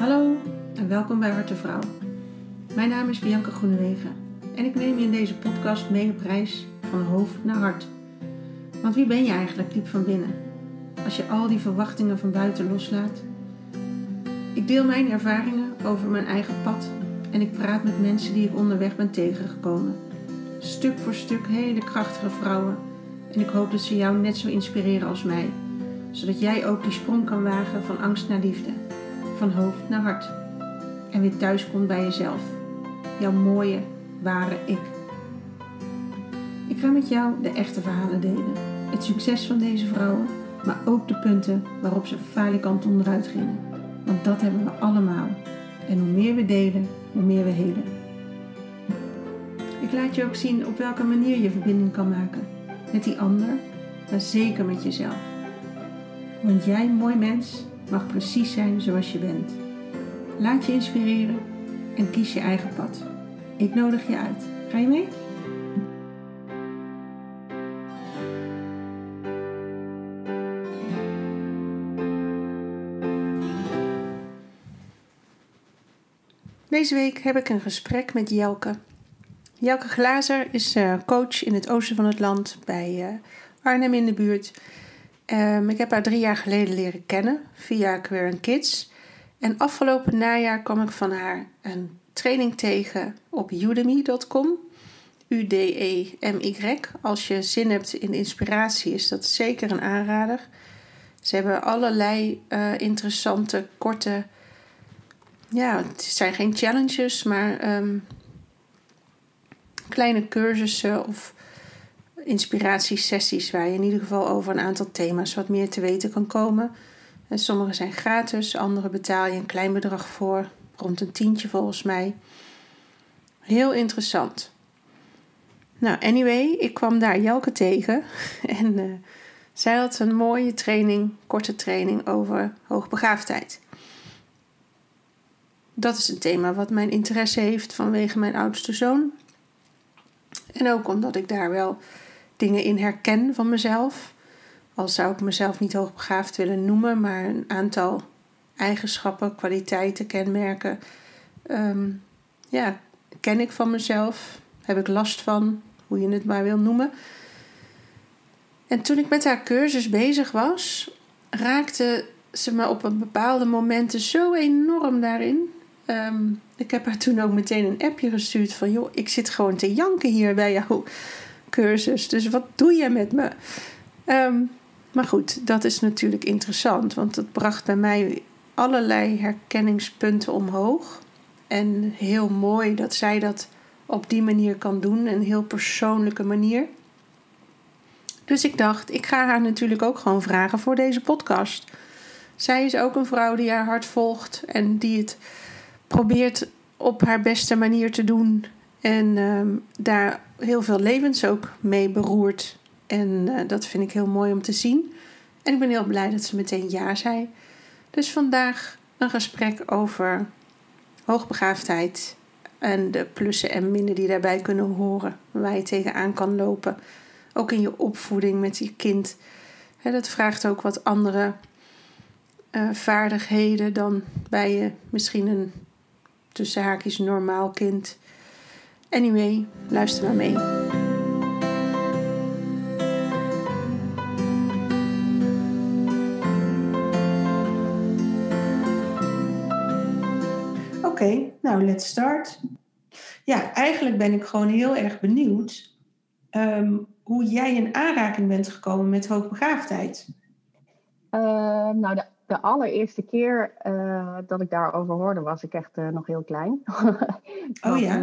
Hallo en welkom bij Harte Vrouw. Mijn naam is Bianca Groenewegen en ik neem je in deze podcast mee op reis van hoofd naar hart. Want wie ben je eigenlijk diep van binnen? Als je al die verwachtingen van buiten loslaat. Ik deel mijn ervaringen over mijn eigen pad en ik praat met mensen die ik onderweg ben tegengekomen. Stuk voor stuk hele krachtige vrouwen en ik hoop dat ze jou net zo inspireren als mij, zodat jij ook die sprong kan wagen van angst naar liefde van hoofd naar hart. En weer thuis komt bij jezelf. Jouw mooie, ware ik. Ik ga met jou de echte verhalen delen. Het succes van deze vrouwen, maar ook de punten waarop ze falikant onderuit gingen. Want dat hebben we allemaal. En hoe meer we delen, hoe meer we helen. Ik laat je ook zien op welke manier je verbinding kan maken. Met die ander, maar zeker met jezelf. Want jij, mooi mens, mag precies zijn zoals je bent. Laat je inspireren en kies je eigen pad. Ik nodig je uit. Ga je mee? Deze week heb ik een gesprek met Jelke. Jelke Glazer is eh, coach in het oosten van het land bij eh, Arnhem in de buurt. Um, ik heb haar drie jaar geleden leren kennen via Queer Kids. En afgelopen najaar kwam ik van haar een training tegen op udemy.com. U-D-E-M-Y. Als je zin hebt in inspiratie, is dat zeker een aanrader. Ze hebben allerlei uh, interessante, korte. Ja, het zijn geen challenges, maar um, kleine cursussen of inspiratiesessies waar je in ieder geval over een aantal thema's wat meer te weten kan komen. En sommige zijn gratis, andere betaal je een klein bedrag voor, rond een tientje volgens mij. Heel interessant. Nou, anyway, ik kwam daar Jelke tegen en uh, zij had een mooie training, korte training over hoogbegaafdheid. Dat is een thema wat mijn interesse heeft vanwege mijn oudste zoon. En ook omdat ik daar wel dingen in herken van mezelf. Al zou ik mezelf niet hoogbegaafd willen noemen, maar een aantal eigenschappen, kwaliteiten, kenmerken. Um, ja, ken ik van mezelf. Heb ik last van, hoe je het maar wil noemen. En toen ik met haar cursus bezig was, raakte ze me op een bepaalde momenten zo enorm daarin. Ehm, ik heb haar toen ook meteen een appje gestuurd van... joh, ik zit gewoon te janken hier bij jou cursus. Dus wat doe je met me? Ehm, maar goed, dat is natuurlijk interessant, want het bracht bij mij allerlei herkenningspunten omhoog. En heel mooi dat zij dat op die manier kan doen, een heel persoonlijke manier. Dus ik dacht, ik ga haar natuurlijk ook gewoon vragen voor deze podcast. Zij is ook een vrouw die haar hart volgt en die het probeert op haar beste manier te doen. En ehm, daar heel veel levens ook mee beroerd. En eh, dat vind ik heel mooi om te zien. En ik ben heel blij dat ze meteen ja zei. Dus vandaag een gesprek over hoogbegaafdheid en de plussen en minnen die daarbij kunnen horen. Waar je tegenaan kan lopen. Ook in je opvoeding met je kind. dat vraagt ook wat andere uh, vaardigheden dan bij je misschien een tussen haakjes normaal kind. Anyway, luister maar mee. Oké, nou let's start. Ja, eigenlijk ben ik gewoon heel erg benieuwd ehm, hoe jij in aanraking bent gekomen met hoogbegaafdheid. Uh, nou, de de allereerste keer uh, dat ik daarover hoorde, was ik echt uh, nog heel klein. oh ja?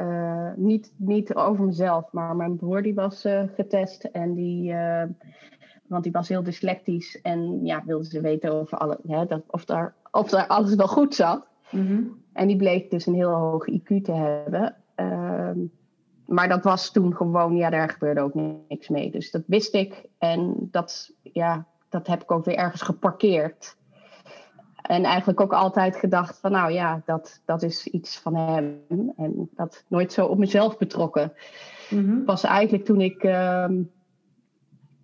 uh, niet, niet over mezelf, maar mijn broer die was getest en die, want die was heel dyslectisch en ja, wilde ze weten over alle, hè, dat, of, daar, of daar alles wel goed zat. Mm -hmm. En die bleek dus een heel hoog IQ te hebben. Ehm, maar dat was toen gewoon, ja, daar gebeurde ook niks mee. Dus dat wist ik en dat, ja, dat heb ik ook weer ergens geparkeerd. En eigenlijk ook altijd gedacht van nou ja, dat, dat is iets van hem. En dat nooit zo op mezelf betrokken. Mm Pas eigenlijk toen ik uh,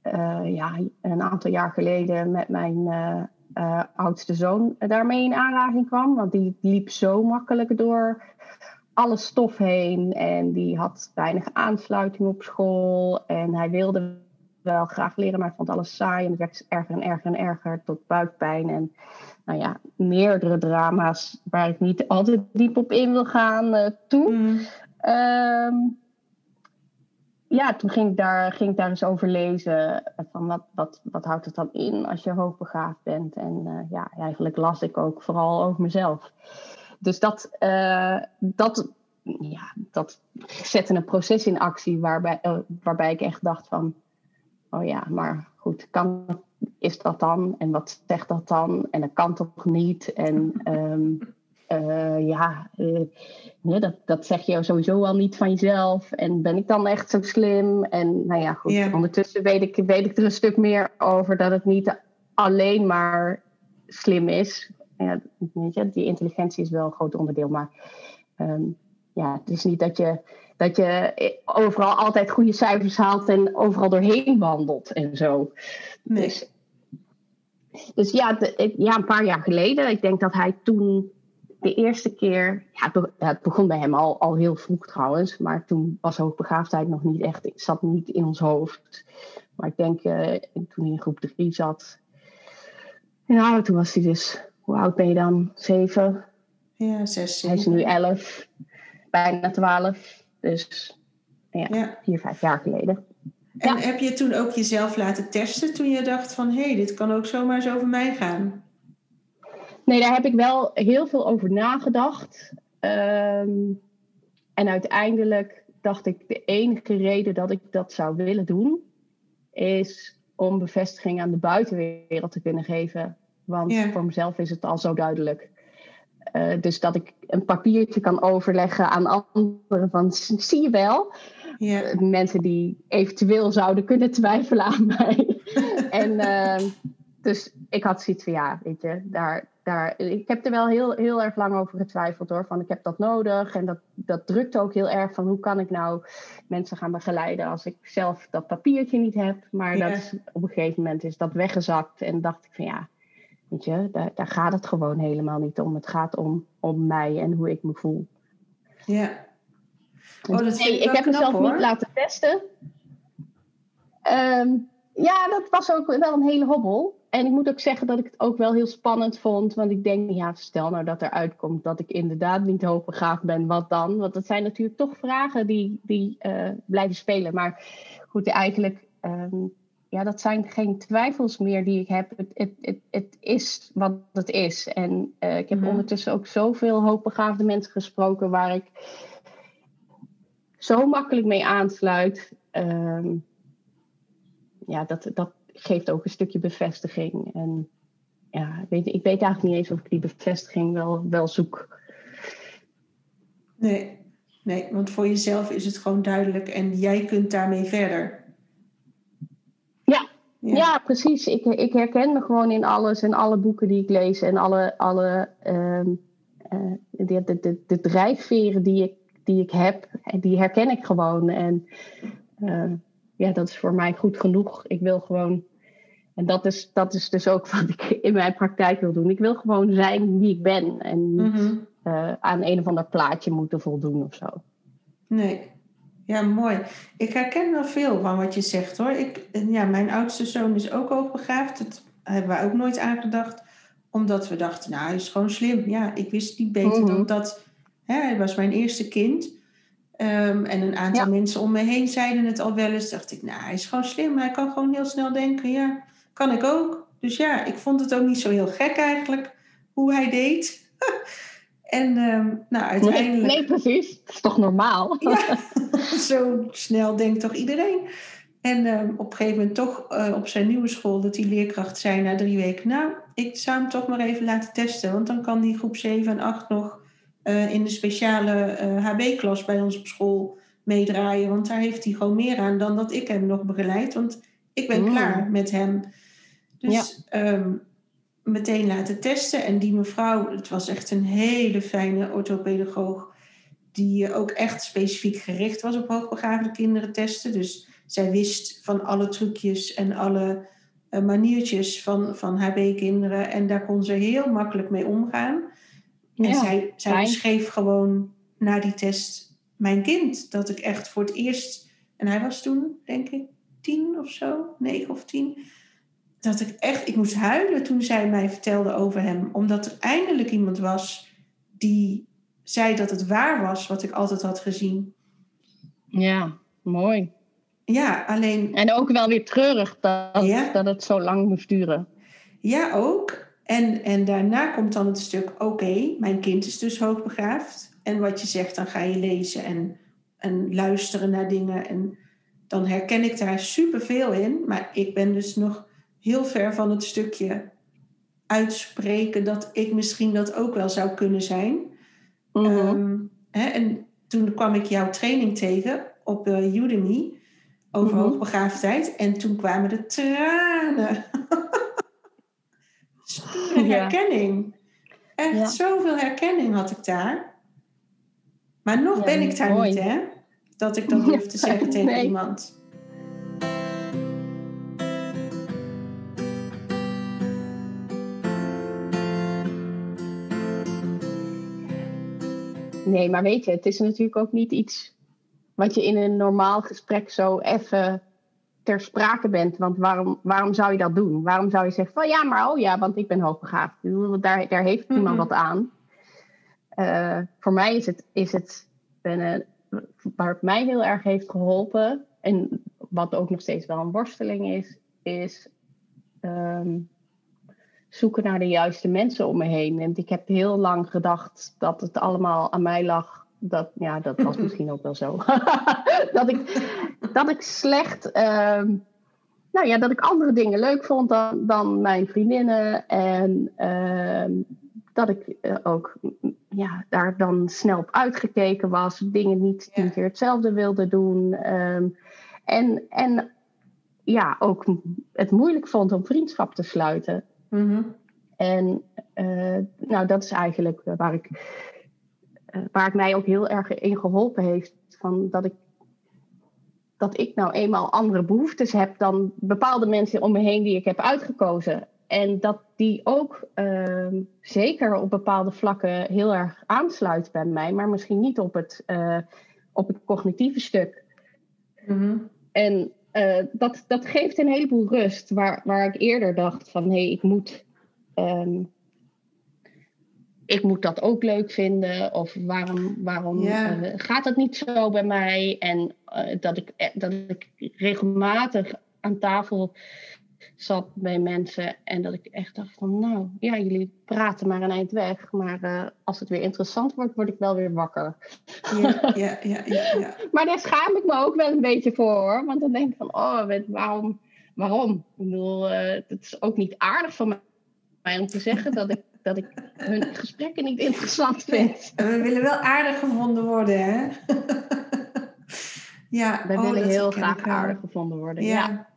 uh, ja, een aantal jaar geleden met mijn uh, uh, oudste zoon daarmee in aanraking kwam. Want die liep zo makkelijk door alle stof heen. En die had weinig aansluiting op school. En hij wilde wel graag leren, maar vond alles saai. En het werd erger en erger en erger tot buikpijn. En nou ja, meerdere drama's waar ik niet altijd diep op in wil gaan uh, toe. Mm. Ehm, ja, toen ging ik, daar, ging ik daar eens over lezen. Van wat, wat, wat houdt het dan in als je hoogbegaafd bent? En uh, ja, eigenlijk las ik ook vooral over mezelf. Dus dat, uh, dat, ja, dat zette een proces in actie waarbij, waarbij ik echt dacht van... Oh ja, maar goed, kan, is dat dan? En wat zegt dat dan? En dat kan toch niet? En... Um, uh, ja, uh, dat, dat zeg je sowieso al niet van jezelf. En ben ik dan echt zo slim? En nou ja, goed. Yeah. Ondertussen weet ik, weet ik er een stuk meer over dat het niet alleen maar slim is. Ja, weet je, die intelligentie is wel een groot onderdeel. Maar um, ja, het is niet dat je, dat je overal altijd goede cijfers haalt en overal doorheen wandelt en zo. Nee. Dus, dus ja, de, ja, een paar jaar geleden. Ik denk dat hij toen de eerste keer, ja, het begon bij hem al, al heel vroeg trouwens, maar toen was hoogbegaafdheid nog niet echt, het zat niet in ons hoofd. Maar ik denk, uh, toen hij in groep 3 zat, ja, toen was hij dus, hoe oud ben je dan? Zeven? Ja, zes. Hij is nu elf, bijna twaalf, dus ja, ja. vier, vijf jaar geleden. En ja. heb je toen ook jezelf laten testen toen je dacht van, hé, hey, dit kan ook zomaar eens over mij gaan? Nee, daar heb ik wel heel veel over nagedacht. Um, en uiteindelijk dacht ik, de enige reden dat ik dat zou willen doen, is om bevestiging aan de buitenwereld te kunnen geven. Want voor mezelf is het al zo duidelijk. Uh, dus dat ik een papiertje kan overleggen aan anderen van zie je wel. Yeah. Uh, mensen die eventueel zouden kunnen twijfelen aan mij. en uh, dus ik had zoiets van ja, weet je, daar, daar, ik heb er wel heel, heel erg lang over getwijfeld hoor. Van ik heb dat nodig. En dat, dat drukt ook heel erg van hoe kan ik nou mensen gaan begeleiden als ik zelf dat papiertje niet heb. Maar ja. dat is, op een gegeven moment is dat weggezakt. En dacht ik van ja, weet je, daar, daar gaat het gewoon helemaal niet om. Het gaat om, om mij en hoe ik me voel. Ja. Oh, dat nee, ik, ik heb mezelf hoor. niet laten testen. Um, ja, dat was ook wel een hele hobbel. En ik moet ook zeggen dat ik het ook wel heel spannend vond. Want ik denk, ja, stel nou dat er uitkomt dat ik inderdaad niet hoogbegaafd ben, wat dan? Want dat zijn natuurlijk toch vragen die, die uh, blijven spelen. Maar goed, eigenlijk, um, ja, dat zijn geen twijfels meer die ik heb. Het, het, het, het is wat het is. En uh, ik heb mm-hmm. ondertussen ook zoveel hoogbegaafde mensen gesproken waar ik zo makkelijk mee aansluit. Um, ja, dat, dat geeft ook een stukje bevestiging. En ja, weet, ik weet eigenlijk niet eens of ik die bevestiging wel, wel zoek. Nee, nee, want voor jezelf is het gewoon duidelijk en jij kunt daarmee verder. Ja, precies. Ik, ik herken me gewoon in alles en alle boeken die ik lees en alle, alle uh, uh, de, de, de, de drijfveren die ik, die ik heb, die herken ik gewoon. En uh, ja, dat is voor mij goed genoeg. Ik wil gewoon, en dat is, dat is dus ook wat ik in mijn praktijk wil doen. Ik wil gewoon zijn wie ik ben en niet mm-hmm. uh, aan een of ander plaatje moeten voldoen of zo. Nee, ja, mooi. Ik herken wel veel van wat je zegt hoor. Ik, ja, mijn oudste zoon is ook hoogbegaafd. Dat hebben wij ook nooit aangedacht. Omdat we dachten, nou, hij is gewoon slim. Ja, ik wist niet beter mm-hmm. dan dat. Hè, hij was mijn eerste kind. Um, en een aantal ja. mensen om me heen zeiden het al wel eens. Dacht ik, nou, hij is gewoon slim. Hij kan gewoon heel snel denken. Ja, kan ik ook. Dus ja, ik vond het ook niet zo heel gek eigenlijk hoe hij deed. en um, nou, uiteindelijk... Nee, nee, precies. Dat is toch normaal? ja, zo snel denkt toch iedereen. En um, op een gegeven moment toch uh, op zijn nieuwe school... dat die leerkracht zei na drie weken... nou, ik zou hem toch maar even laten testen. Want dan kan die groep 7 en 8 nog uh, in de speciale uh, HB-klas bij ons op school meedraaien. Want daar heeft hij gewoon meer aan dan dat ik hem nog begeleid. Want ik ben mm. klaar met hem. Dus ja. um, meteen laten testen. En die mevrouw, het was echt een hele fijne orthopedagoog. Die ook echt specifiek gericht was op hoogbegaafde kinderen testen. Dus zij wist van alle trucjes en alle uh, maniertjes van, van HB-kinderen. En daar kon ze heel makkelijk mee omgaan. En zij, zij beschreef gewoon na die test mijn kind. Dat ik echt voor het eerst... En hij was toen, denk ik, tien of zo. Negen of tien. Dat ik echt... Ik moest huilen toen zij mij vertelde over hem. Omdat er eindelijk iemand was die zei dat het waar was wat ik altijd had gezien. Ja, mooi. Ja, alleen... En ook wel weer treurig dat, dat het zo lang moest duren. Ja, ook. En, en daarna komt dan het stuk, oké, mijn kind is dus hoogbegaafd. En wat je zegt, dan ga je lezen en, en luisteren naar dingen. En dan herken ik daar superveel in. Maar ik ben dus nog heel ver van het stukje uitspreken dat ik misschien dat ook wel zou kunnen zijn. Mhm. Ehm, hè, en toen kwam ik jouw training tegen op uh, Udemy over mm hoogbegaafdheid. En toen kwamen de tranen. Pure herkenning. Echt zoveel herkenning had ik daar. Maar nog ben ik daar niet, hè? Dat ik dat durf te zeggen tegen iemand. Nee, maar weet je, het is natuurlijk ook niet iets wat je in een normaal gesprek zo even ter sprake bent. Want waarom, waarom zou je dat doen? Waarom zou je zeggen van ja, maar oh ja, want ik ben hoogbegaafd. Daar, daar heeft niemand wat aan. Uh, voor mij is het, is het een, waar het mij heel erg heeft geholpen. En wat ook nog steeds wel een worsteling is, is um, zoeken naar de juiste mensen om me heen. En ik heb heel lang gedacht dat het allemaal aan mij lag. Dat, ja, dat was misschien ook wel zo. dat, ik, dat ik slecht. Ehm, nou ja, dat ik andere dingen leuk vond dan, dan mijn vriendinnen. En ehm, dat ik eh, ook ja, daar dan snel op uitgekeken was. Dingen niet tien keer hetzelfde wilde doen. Ehm, en, en ja, ook het moeilijk vond om vriendschap te sluiten. Mhm. En uh, nou, dat is eigenlijk waar ik, uh, waar ik mij ook heel erg in geholpen heeft. Van dat, ik, dat ik nou eenmaal andere behoeftes heb dan bepaalde mensen om me heen die ik heb uitgekozen. En dat die ook uh, zeker op bepaalde vlakken heel erg aansluit bij mij, maar misschien niet op het, op het cognitieve stuk. Mm En uh, dat, dat geeft een heleboel rust. Waar, waar ik eerder dacht van hé, hey, ik moet. Um, ik moet dat ook leuk vinden. Of waarom, waarom yeah. uh, gaat het niet zo bij mij? En uh, dat, ik, dat ik regelmatig aan tafel zat bij mensen. En dat ik echt dacht van, nou ja, jullie praten maar een eind weg. Maar uh, als het weer interessant wordt, word ik wel weer wakker. Ja, ja, ja, ja, maar daar schaam ik me ook wel een beetje voor hoor. Want dan denk ik van, oh, waarom? waarom? Ik bedoel, uh, het is ook niet aardig van mij om te zeggen dat ik, dat ik hun gesprekken niet interessant vind. We willen wel aardig gevonden worden, hè? ja, we oh, willen heel graag aardig gevonden worden. ja. Ja,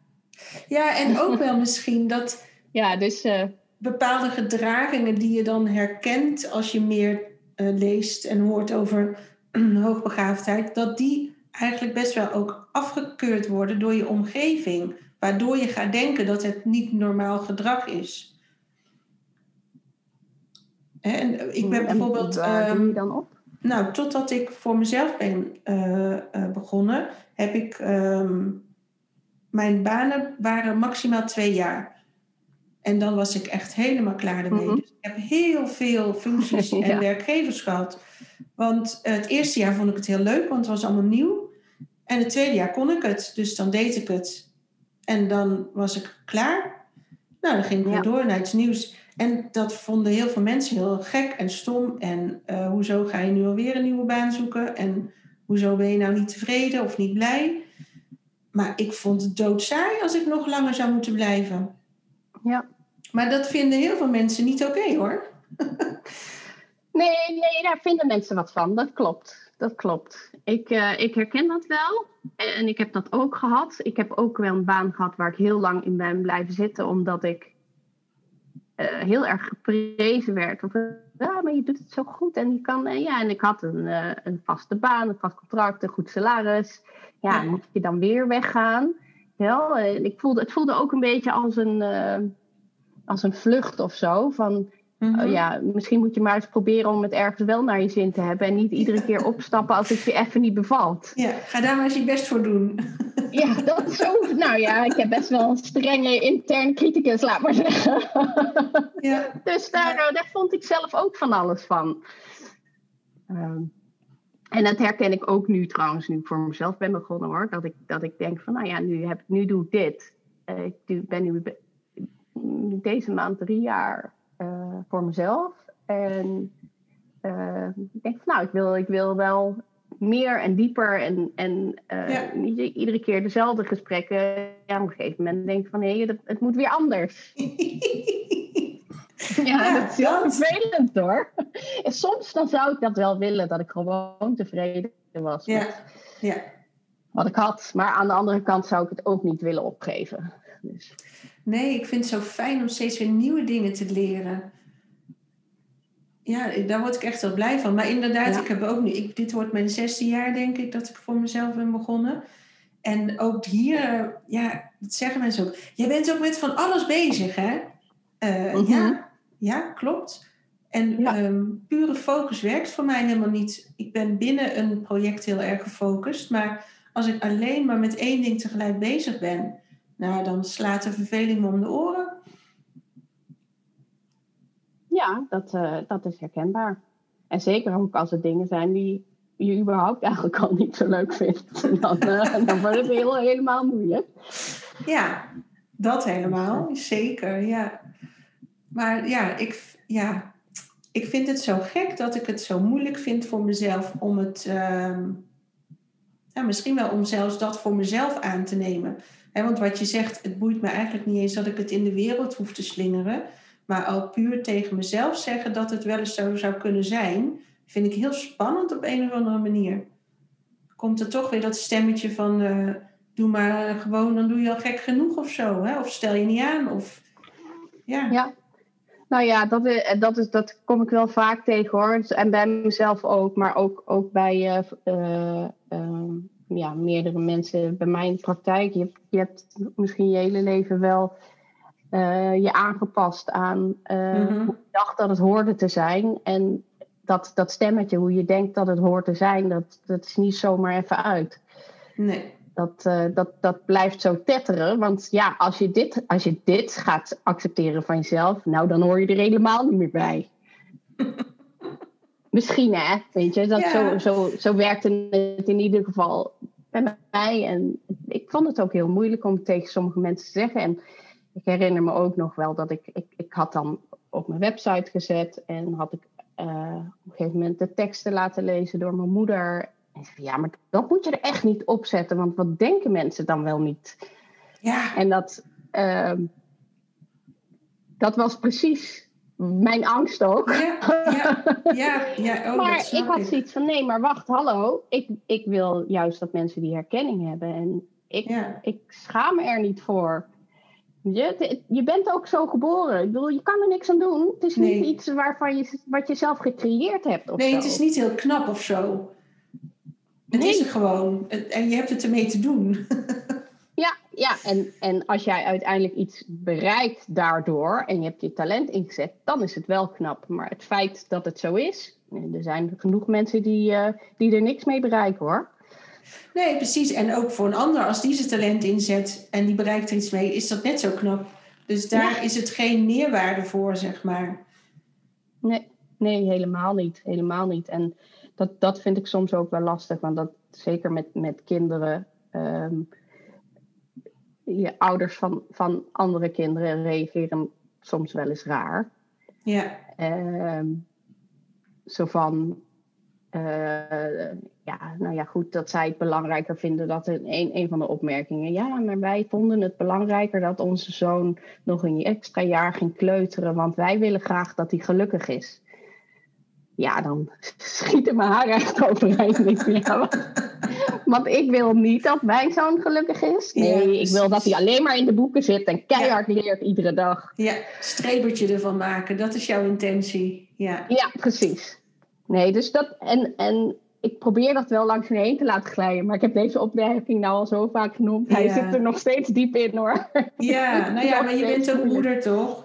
en ook wel misschien dat ja, dus, uh... bepaalde gedragingen die je dan herkent als je meer uh, leest en hoort over hoogbegaafdheid, dat die eigenlijk best wel ook afgekeurd worden door je omgeving, waardoor je gaat denken dat het niet normaal gedrag is. En ik ben bijvoorbeeld. Je ehm, dan op? Nou, totdat ik voor mezelf ben uh, begonnen, heb ik um, mijn banen waren maximaal twee jaar. En dan was ik echt helemaal klaar ermee. Mhm. dus ik heb heel veel functies en werkgevers gehad. Want het eerste jaar vond ik het heel leuk, want het was allemaal nieuw. En het tweede jaar kon ik het, dus dan deed ik het. En dan was ik klaar. Nou, dan ging ik weer door naar iets nieuws. En dat vonden heel veel mensen heel gek en stom. En uh, hoezo ga je nu alweer een nieuwe baan zoeken? En hoezo ben je nou niet tevreden of niet blij? Maar ik vond het doodsaai als ik nog langer zou moeten blijven. Ja. Maar dat vinden heel veel mensen niet oké hoor. nee, nee, daar vinden mensen wat van. Dat klopt. Dat klopt. Ik, uh, ik herken dat wel. En ik heb dat ook gehad. Ik heb ook wel een baan gehad waar ik heel lang in ben blijven zitten, omdat ik uh, heel erg geprezen werd. Of, ja, maar je doet het zo goed en je kan. Uh, ja, en ik had een, een vaste baan, een vast contract, een goed salaris ja, moet je dan weer weggaan? Ja, ik voelde, het voelde ook een beetje als een, uh, als een vlucht of zo. Van, mm ja, misschien moet je maar eens proberen om het ergens wel naar je zin te hebben. En niet iedere keer opstappen als het je even niet bevalt. Ja, ga daar maar eens je best voor doen. Ja, dat is zo. Nou ja, ik heb best wel een strenge intern criticus, laat maar zeggen. Ja. Dus daar, eh, daar vond ik zelf ook van alles van. Ehm, en dat herken ik ook nu trouwens, nu ik voor mezelf ben begonnen hoor. Dat ik, dat ik denk van, nou ja, nu, heb, nu doe ik dit. Uh, ik ben nu deze maand drie jaar uh, voor mezelf. En uh, ik denk van, nou, ik wil, ik wil wel meer en dieper en, en ja. niet iedere keer dezelfde gesprekken. Ja, op een gegeven moment denk ik van, hé, hey, het moet weer anders. Ja, dat is heel vervelend hoor. En soms dan zou ik dat wel willen, dat ik gewoon tevreden was ja. ja. wat ik had. Maar aan de andere kant zou ik het ook niet willen opgeven. Dus. Nee, ik vind het zo fijn om steeds weer nieuwe dingen te leren. Ja, daar word ik echt wel blij van. Maar inderdaad, ik heb ook nu, ik, dit wordt mijn zesde jaar denk ik dat ik voor mezelf ben begonnen. En ook hier, ja, dat zeggen mensen ook. Jij bent ook met van alles bezig, hè? Uh, Ja, ja, klopt. En ehm, pure focus werkt voor mij helemaal niet. Ik ben binnen een project heel erg gefocust. Maar als ik alleen maar met één ding tegelijk bezig ben, nou, dan slaat de verveling me om de oren. Ja, dat, uh, dat is herkenbaar. En zeker ook als het dingen zijn die je überhaupt eigenlijk al niet zo leuk vindt. Dan, uh, dan wordt het heel, helemaal moeilijk. Ja, dat helemaal. Zeker, ja. Maar ja ik, ja, ik vind het zo gek dat ik het zo moeilijk vind voor mezelf om het. Uh, ja, misschien wel om zelfs dat voor mezelf aan te nemen. Want wat je zegt, het boeit me eigenlijk niet eens dat ik het in de wereld hoef te slingeren. Maar al puur tegen mezelf zeggen dat het wel eens zo zou kunnen zijn, vind ik heel spannend op een of andere manier. Komt er toch weer dat stemmetje van: uh, doe maar gewoon, dan doe je al gek genoeg of zo. Hè? Of stel je niet aan. Of, ja. ja, nou ja, dat, eh, dat, is, dat kom ik wel vaak tegen hoor. En bij mezelf ook, maar ook, ook bij uh, ja, meerdere mensen bij mij in de praktijk. Je, je hebt misschien je hele leven wel je aangepast aan mm hoe je dacht dat het hoorde te zijn. En dat, dat stemmetje, hoe je denkt dat het hoort te zijn, dat, dat is niet zomaar even uit. Nee dat, uh, dat, dat blijft zo tetteren. Want ja, als je, dit, als je dit gaat accepteren van jezelf, nou dan hoor je er helemaal niet meer bij. Misschien hè, weet je, dat zo, zo, zo werkte het in ieder geval bij mij. En ik vond het ook heel moeilijk om tegen sommige mensen te zeggen. En ik herinner me ook nog wel dat ik, ik, ik had dan op mijn website gezet en had ik uh, op een gegeven moment de teksten laten lezen door mijn moeder. En zei, ja, maar dat moet je er echt niet op zetten, want wat denken mensen dan wel niet? Ja. En dat, uh, dat was precies mijn angst ook. Ja, ja, ja. ja. Oh, maar ik had zoiets van, nee, maar wacht, hallo. Ik, ik wil juist dat mensen die herkenning hebben. En ik, ja. ik schaam me er niet voor. Je, je bent ook zo geboren. Ik bedoel, je kan er niks aan doen. Het is niet iets waarvan je, wat je zelf gecreëerd hebt. Of nee, zo. het is niet heel knap of zo. Het nee. is er gewoon. En je hebt het ermee te doen. ja. En, en als jij uiteindelijk iets bereikt daardoor en je hebt je talent ingezet, dan is het wel knap. Maar het feit dat het zo is, er zijn genoeg mensen die, uh, die er niks mee bereiken hoor. Nee, precies. En ook voor een ander, als die zijn talent inzet en die bereikt er iets mee, is dat net zo knap. Dus daar ja. is het geen meerwaarde voor, zeg maar. Nee, nee, helemaal niet. Helemaal niet. En dat, dat vind ik soms ook wel lastig. Want dat zeker met, met kinderen. Um, je ouders van, van andere kinderen reageren soms wel eens raar. Ja. Um, zo van. Uh, ja, nou ja, goed, dat zij het belangrijker vinden dat een, een, een van de opmerkingen. Ja, maar wij vonden het belangrijker dat onze zoon nog een extra jaar ging kleuteren, want wij willen graag dat hij gelukkig is ja, dan schieten mijn haar echt overeind. ja, want ik wil niet dat mijn zoon gelukkig is. Nee, ik wil dat hij alleen maar in de boeken zit en keihard ja. leert iedere dag. Ja, strebertje ervan maken, dat is jouw intentie. Ja, ja precies. Nee, dus dat, en, en ik probeer dat wel langs me heen te laten glijden. Maar ik heb deze opmerking nou al zo vaak genoemd. Hij Ja. zit er nog steeds diep in hoor. Ja, nou ja, maar je bent ook moeder toch?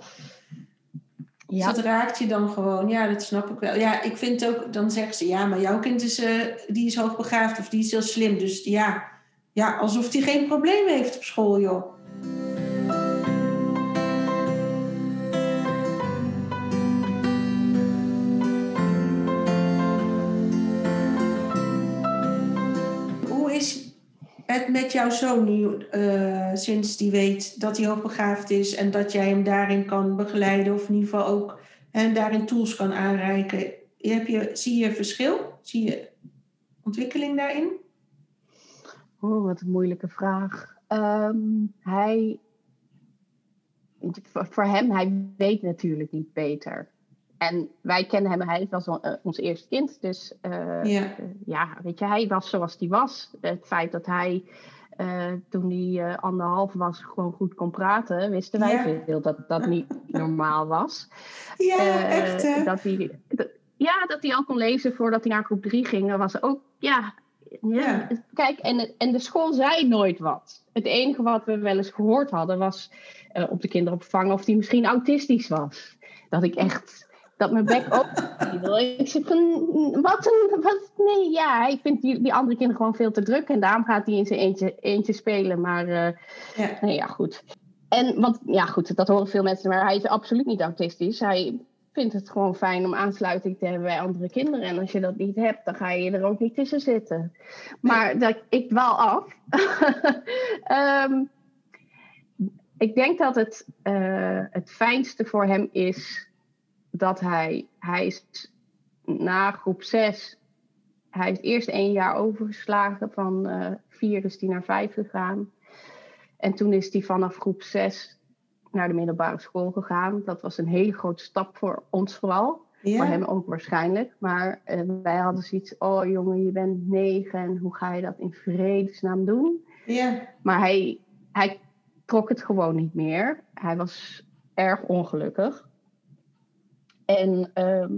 Dus dat raakt je dan gewoon. Ja, dat snap ik wel. Ja, ik vind ook, dan zeggen ze, ja, maar jouw kind is, eh, die is hoogbegaafd of die is heel slim. Dus ja, ja, alsof die geen probleem heeft op school, joh. Met jouw zoon nu, eh, sinds die weet dat hij hoogbegaafd is en dat jij hem daarin kan begeleiden of in ieder geval ook en daarin tools kan aanreiken? Heb je, zie je verschil? Zie je ontwikkeling daarin? Oh, wat een moeilijke vraag. Ehm, hij, voor hem, hij weet natuurlijk niet beter. En wij kennen hem, hij was eh, ons eerste kind. Dus eh, Ja. ja, weet je, hij was zoals hij was. Het feit dat hij, toen hij eh, anderhalf was, gewoon goed kon praten, wisten wij Ja. veel dat dat niet normaal was. Ja, echt hè? Dat hij, dat- ja, dat hij al kon lezen voordat hij naar groep 3 ging. Dat was ook, ja. ja, Ja. Kijk, en, en de school zei nooit wat. Het enige wat we wel eens gehoord hadden was op de kinderopvang of hij misschien autistisch was. Dat ik echt, dat mijn bek ook. Ik zeg van, wat een, wat, nee, ja, hij vindt die, die andere kinderen gewoon veel te druk. En daarom gaat hij in zijn eentje, eentje spelen. Maar eh, Ja. Nee, ja, goed. En want, ja, goed, dat horen veel mensen, maar hij is absoluut niet autistisch. Hij vindt het gewoon fijn om aansluiting te hebben bij andere kinderen. En als je dat niet hebt, dan ga je er ook niet tussen zitten. Maar dat, ik dwaal af. Ehm, ik denk dat het, eh, het fijnste voor hem is dat hij, hij is na groep 6, hij is eerst één jaar overgeslagen, van eh vier is hij naar vijf gegaan. En toen is hij vanaf groep 6 naar de middelbare school gegaan. Dat was een hele grote stap voor ons vooral. Voor hem ook waarschijnlijk. Maar eh, wij hadden zoiets, oh jongen, je bent negen en hoe ga je dat in vredesnaam doen? ja, Maar hij, hij trok het gewoon niet meer. Hij was erg ongelukkig. En ehm,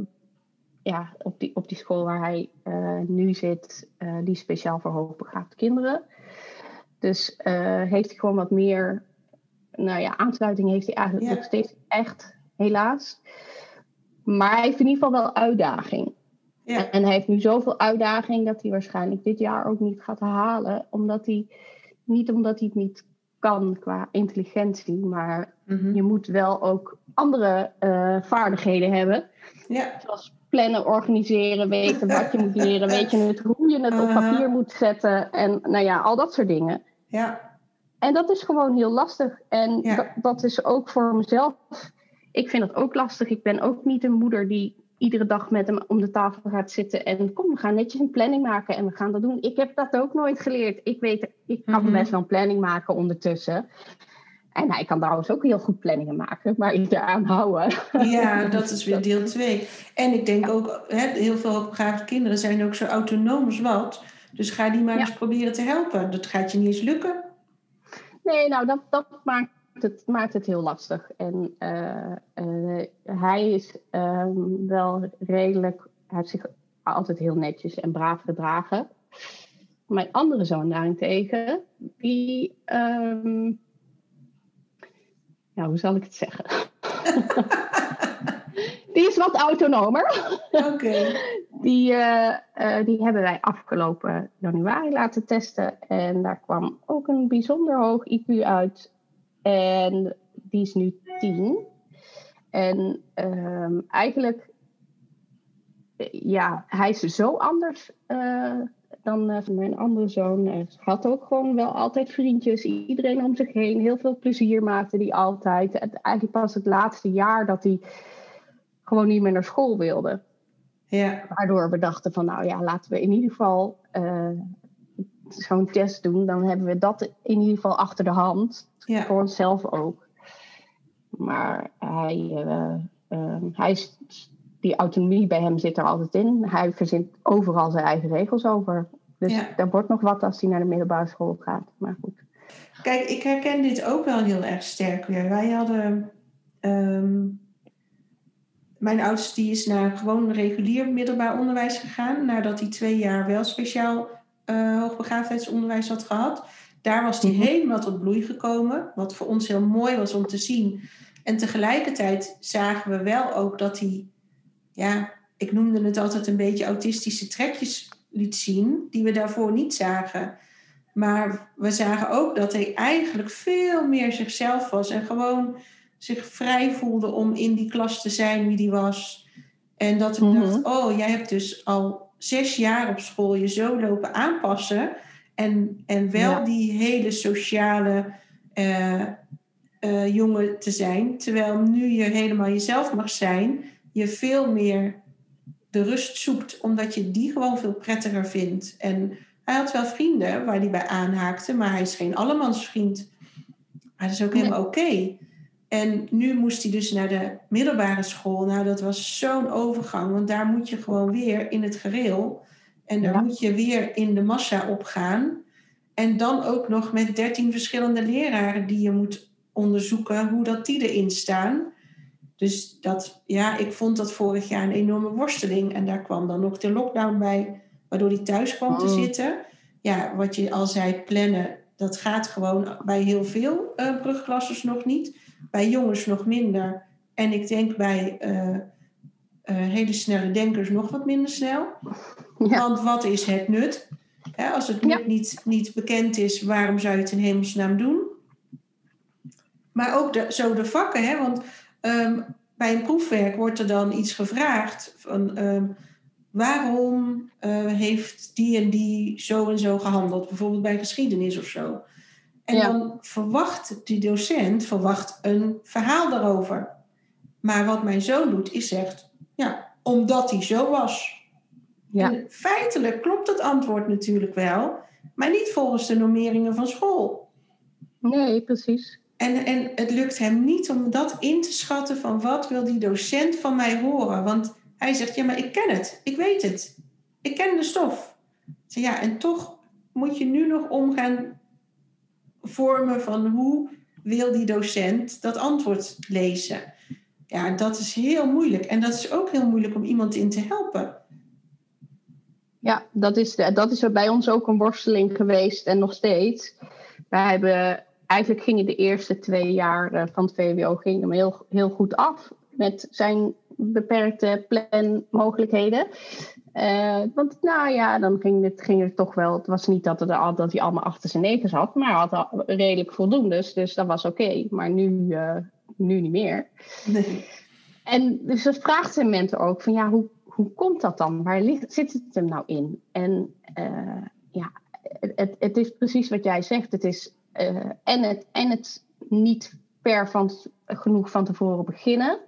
ja, op die, op die school waar hij eh, nu zit, eh, die is speciaal voor hoogbegaafde kinderen. Dus eh, heeft hij gewoon wat meer, nou ja, aansluiting heeft hij eigenlijk Ja. nog steeds echt, helaas. Maar hij heeft in ieder geval wel uitdaging. ja, En hij heeft nu zoveel uitdaging dat hij waarschijnlijk dit jaar ook niet gaat halen. Omdat hij, niet omdat hij het niet kan qua intelligentie, maar mhm. je moet wel ook andere eh, vaardigheden hebben. ja, Zoals plannen, organiseren, weten wat je moet leren, weet je het, hoe je het op papier moet zetten. En nou ja, al dat soort dingen. ja, En dat is gewoon heel lastig. En Ja. dat, dat is ook voor mezelf. Ik vind dat ook lastig. Ik ben ook niet een moeder die iedere dag met hem om de tafel gaat zitten. En kom, we gaan netjes een planning maken en we gaan dat doen. Ik heb dat ook nooit geleerd. Ik weet, ik kan Mhm. best wel een planning maken ondertussen. En hij kan trouwens ook heel goed planningen maken, maar je eraan houden. ja, dat is weer deel 2. En ik denk ook, heel veel hoogbegaafde kinderen zijn ook zo autonoom als wat. Dus ga die maar Ja. eens proberen te helpen. Dat gaat je niet eens lukken. Nee, nou, dat, dat maakt, het, maakt het heel lastig. En eh, eh, hij is ehm, wel redelijk, hij heeft zich altijd heel netjes en braaf gedragen. Mijn andere zoon daarentegen, die, ehm, ja, hoe zal ik het zeggen? die is wat autonomer. Oké. Die, eh, die hebben wij afgelopen januari laten testen. En daar kwam ook een bijzonder hoog IQ uit. En die is nu 10. En ehm, eigenlijk, eh, ja, hij is zo anders eh, dan eh, mijn andere zoon. Hij had ook gewoon wel altijd vriendjes, iedereen om zich heen. Heel veel plezier maakte hij altijd. Het, eigenlijk pas het laatste jaar dat hij gewoon niet meer naar school wilde. Ja, Waardoor we dachten van, nou ja, laten we in ieder geval zo'n test doen. Dan hebben we dat in ieder geval achter de hand. ja, Voor onszelf ook. Maar hij, eh, ehm, hij is, die autonomie bij hem zit er altijd in. Hij verzint overal zijn eigen regels over. Dus Ja. daar wordt nog wat als hij naar de middelbare school gaat. Maar goed. Kijk, ik herken dit ook wel heel erg sterk weer. Wij hadden. ehm, mijn oudste die is naar gewoon regulier middelbaar onderwijs gegaan. Nadat hij twee jaar wel speciaal uh, hoogbegaafdheidsonderwijs had gehad. Daar was hij mhm. helemaal tot bloei gekomen. Wat voor ons heel mooi was om te zien. En tegelijkertijd zagen we wel ook dat hij, ja, ik noemde het altijd een beetje autistische trekjes liet zien, die we daarvoor niet zagen. Maar we zagen ook dat hij eigenlijk veel meer zichzelf was en gewoon zich vrij voelde om in die klas te zijn wie die was. En dat ik dacht, mhm. oh, jij hebt dus al zes jaar op school je zo lopen aanpassen. En, en wel die hele sociale uh, jongen te zijn. Terwijl nu je helemaal jezelf mag zijn, je veel meer de rust zoekt, omdat je die gewoon veel prettiger vindt. En hij had wel vrienden waar hij bij aanhaakte, maar hij is geen allemansvriend. Maar dat is ook helemaal oké. En nu moest hij dus naar de middelbare school. Nou, dat was zo'n overgang, want daar moet je gewoon weer in het gereel. En daar moet je weer in de massa opgaan. En dan ook nog met dertien verschillende leraren die je moet onderzoeken hoe dat die erin staan. Dus dat, ja, ik vond dat vorig jaar een enorme worsteling. En daar kwam dan nog de lockdown bij, waardoor hij thuis kwam te oh. zitten. Ja, wat je al zei, plannen, dat gaat gewoon bij heel veel uh, brugklassers nog niet. Bij jongens nog minder. En ik denk bij uh, uh, hele snelle denkers nog wat minder snel. Want wat is het nut? als het nut niet, niet bekend is, waarom zou je het in hemelsnaam doen? Maar ook de, zo de vakken, hè? want Ehm, bij een proefwerk wordt er dan iets gevraagd van ehm, waarom uh, heeft die en die zo en zo gehandeld, bijvoorbeeld bij geschiedenis of zo. En dan verwacht die docent verwacht een verhaal daarover. Maar wat mijn zoon doet, is zegt, ja, omdat hij zo was. Ja. En feitelijk klopt het antwoord natuurlijk wel, maar niet volgens de normeringen van school. Nee, precies. En, en het lukt hem niet om dat in te schatten van wat wil die docent van mij horen. Want hij zegt, ja, maar ik ken het. Ik weet het. Ik ken de stof. Ja, en toch moet je nu nog omgaan vormen van hoe wil die docent dat antwoord lezen. Ja, dat is heel moeilijk. En dat is ook heel moeilijk om iemand in te helpen. Ja, dat is, dat is bij ons ook een worsteling geweest en nog steeds. Wij hebben eigenlijk gingen de eerste twee jaar eh, van het VWO hem heel, heel goed af met zijn beperkte planmogelijkheden. Uh, want nou ja, dan ging het, ging het toch wel. Het was niet dat, het, dat hij allemaal achter zijn negen zat, maar hij had redelijk voldoende. Dus dat was oké. Maar nu, uh, nu niet meer. Nee. En dus dat vraagt zijn mentor ook: van ja, hoe, hoe komt dat dan? Waar ligt, zit het hem nou in? En uh, ja, het, het is precies wat jij zegt. Het is en, het, en het niet per van, genoeg van tevoren beginnen.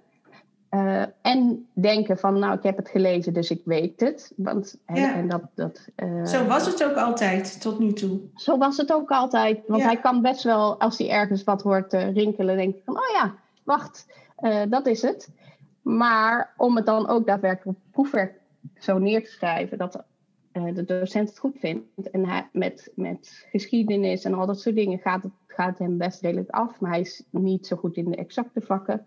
Uh, en denken van, nou, ik heb het gelezen, dus ik weet het. Want, ja. en dat, dat, uh, zo was het ook altijd, tot nu toe. Zo was het ook altijd. Want ja. hij kan best wel, als hij ergens wat hoort rinkelen, denken van, oh ja, wacht, dat is het. Maar om het dan ook daadwerkelijk op proefwerk zo neer te schrijven, dat de docent het goed vindt. En hij, met, met geschiedenis en al dat soort dingen gaat het, gaat hem best redelijk af. Maar hij is niet zo goed in de exacte vakken.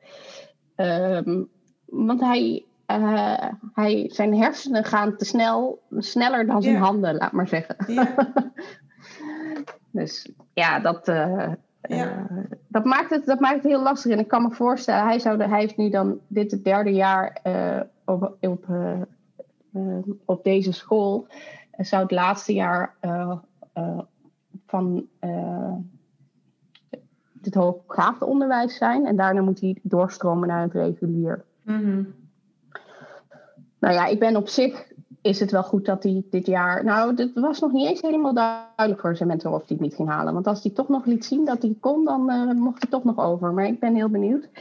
Um, want hij, uh, hij, zijn hersenen gaan te snel, sneller dan zijn handen, laat maar zeggen. Dus ja, dat, uh, ja. dat, maakt het, dat maakt het heel lastig. En ik kan me voorstellen, hij, zou hij heeft nu dan dit het derde jaar op, op op deze school zou het laatste jaar van het hoogbegaafde onderwijs zijn. En daarna moet hij doorstromen naar het regulier. Mm Nou ja, ik ben op zich is het wel goed dat hij dit jaar. Nou, het was nog niet eens helemaal duidelijk voor zijn mentor of hij het niet ging halen. Want als hij toch nog liet zien dat hij kon, dan uh, mocht hij toch nog over. Maar ik ben heel benieuwd.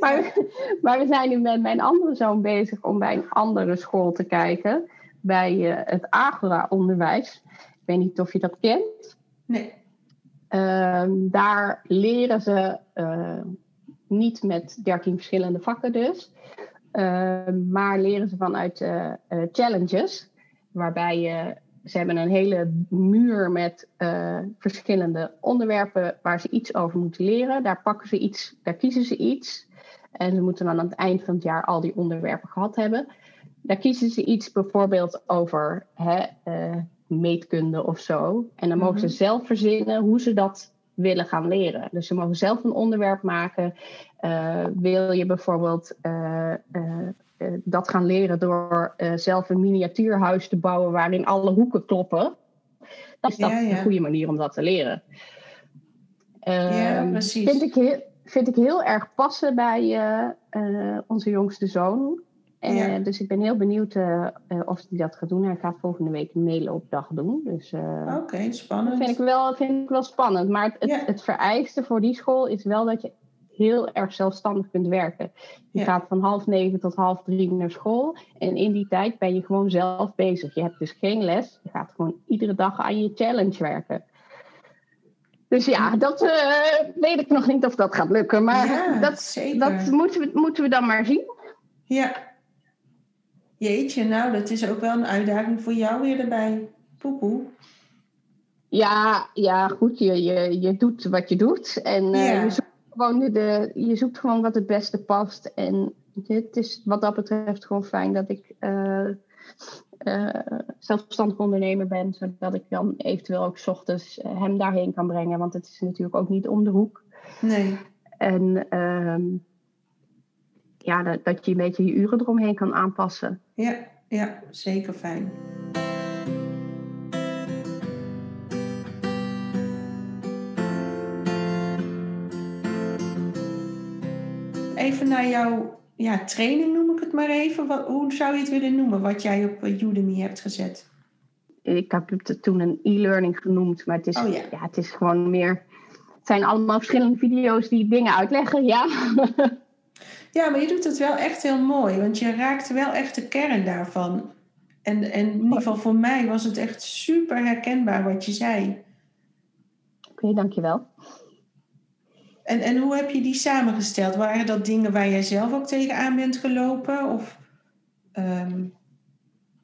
Maar, maar, we zijn nu met mijn andere zoon bezig om bij een andere school te kijken. Bij uh, het Agora-onderwijs. Ik weet niet of je dat kent. Nee. Uh, daar leren ze uh, niet met dertien verschillende vakken dus. Ehm, maar leren ze vanuit uh, challenges, waarbij je ze hebben een hele muur met uh, verschillende onderwerpen waar ze iets over moeten leren. Daar pakken ze iets, daar kiezen ze iets. En ze moeten dan aan het eind van het jaar al die onderwerpen gehad hebben. Daar kiezen ze iets bijvoorbeeld over hè, uh, meetkunde of zo. En dan mogen ze mhm. zelf verzinnen hoe ze dat willen gaan leren. Dus ze mogen zelf een onderwerp maken. Uh, wil je bijvoorbeeld uh, dat gaan leren door zelf een miniatuurhuis te bouwen waarin alle hoeken kloppen? Dan is dat een goede manier om dat te leren. ja, ehm, precies. Vind ik, heel, vind ik heel erg passen bij onze jongste zoon. Ja. Dus ik ben heel benieuwd uh, of hij dat gaat doen. Hij gaat volgende week een meeloopdag doen. Dus, Oké, spannend. Dat vind ik, wel, vind ik wel spannend. Maar het, het, vereiste voor die school is wel dat je heel erg zelfstandig kunt werken. Je gaat van half negen tot half drie naar school. En in die tijd ben je gewoon zelf bezig. Je hebt dus geen les. Je gaat gewoon iedere dag aan je challenge werken. Dus ja, dat weet ik nog niet of dat gaat lukken. Maar dat, dat moeten, we, moeten we dan maar zien. Ja, Jeetje, nou, dat is ook wel een uitdaging voor jou weer erbij. Poepoe. Ja, ja, goed. Je, je, je doet wat je doet. En uh, je, zoekt gewoon de, je zoekt gewoon wat het beste past. En het is wat dat betreft gewoon fijn dat ik uh, uh, zelfstandig ondernemer ben. Zodat ik dan eventueel ook s ochtends hem daarheen kan brengen. Want het is natuurlijk ook niet om de hoek. Nee. En ehm, ja, dat, dat je een beetje je uren eromheen kan aanpassen. Ja, ja zeker fijn. Even naar jouw ja, training noem ik het maar even. Wat, hoe zou je het willen noemen wat jij op eh, Udemy hebt gezet? Ik heb het toen een e-learning genoemd, maar het is, oh, ja. ja. het is gewoon meer. Het zijn allemaal verschillende video's die dingen uitleggen, ja. Ja, maar je doet het wel echt heel mooi, want je raakt wel echt de kern daarvan. En, en in ieder geval voor mij was het echt super herkenbaar wat je zei. Oké, dankjewel. En, en hoe heb je die samengesteld? Waren dat dingen waar jij zelf ook tegenaan bent gelopen? Of, ehm,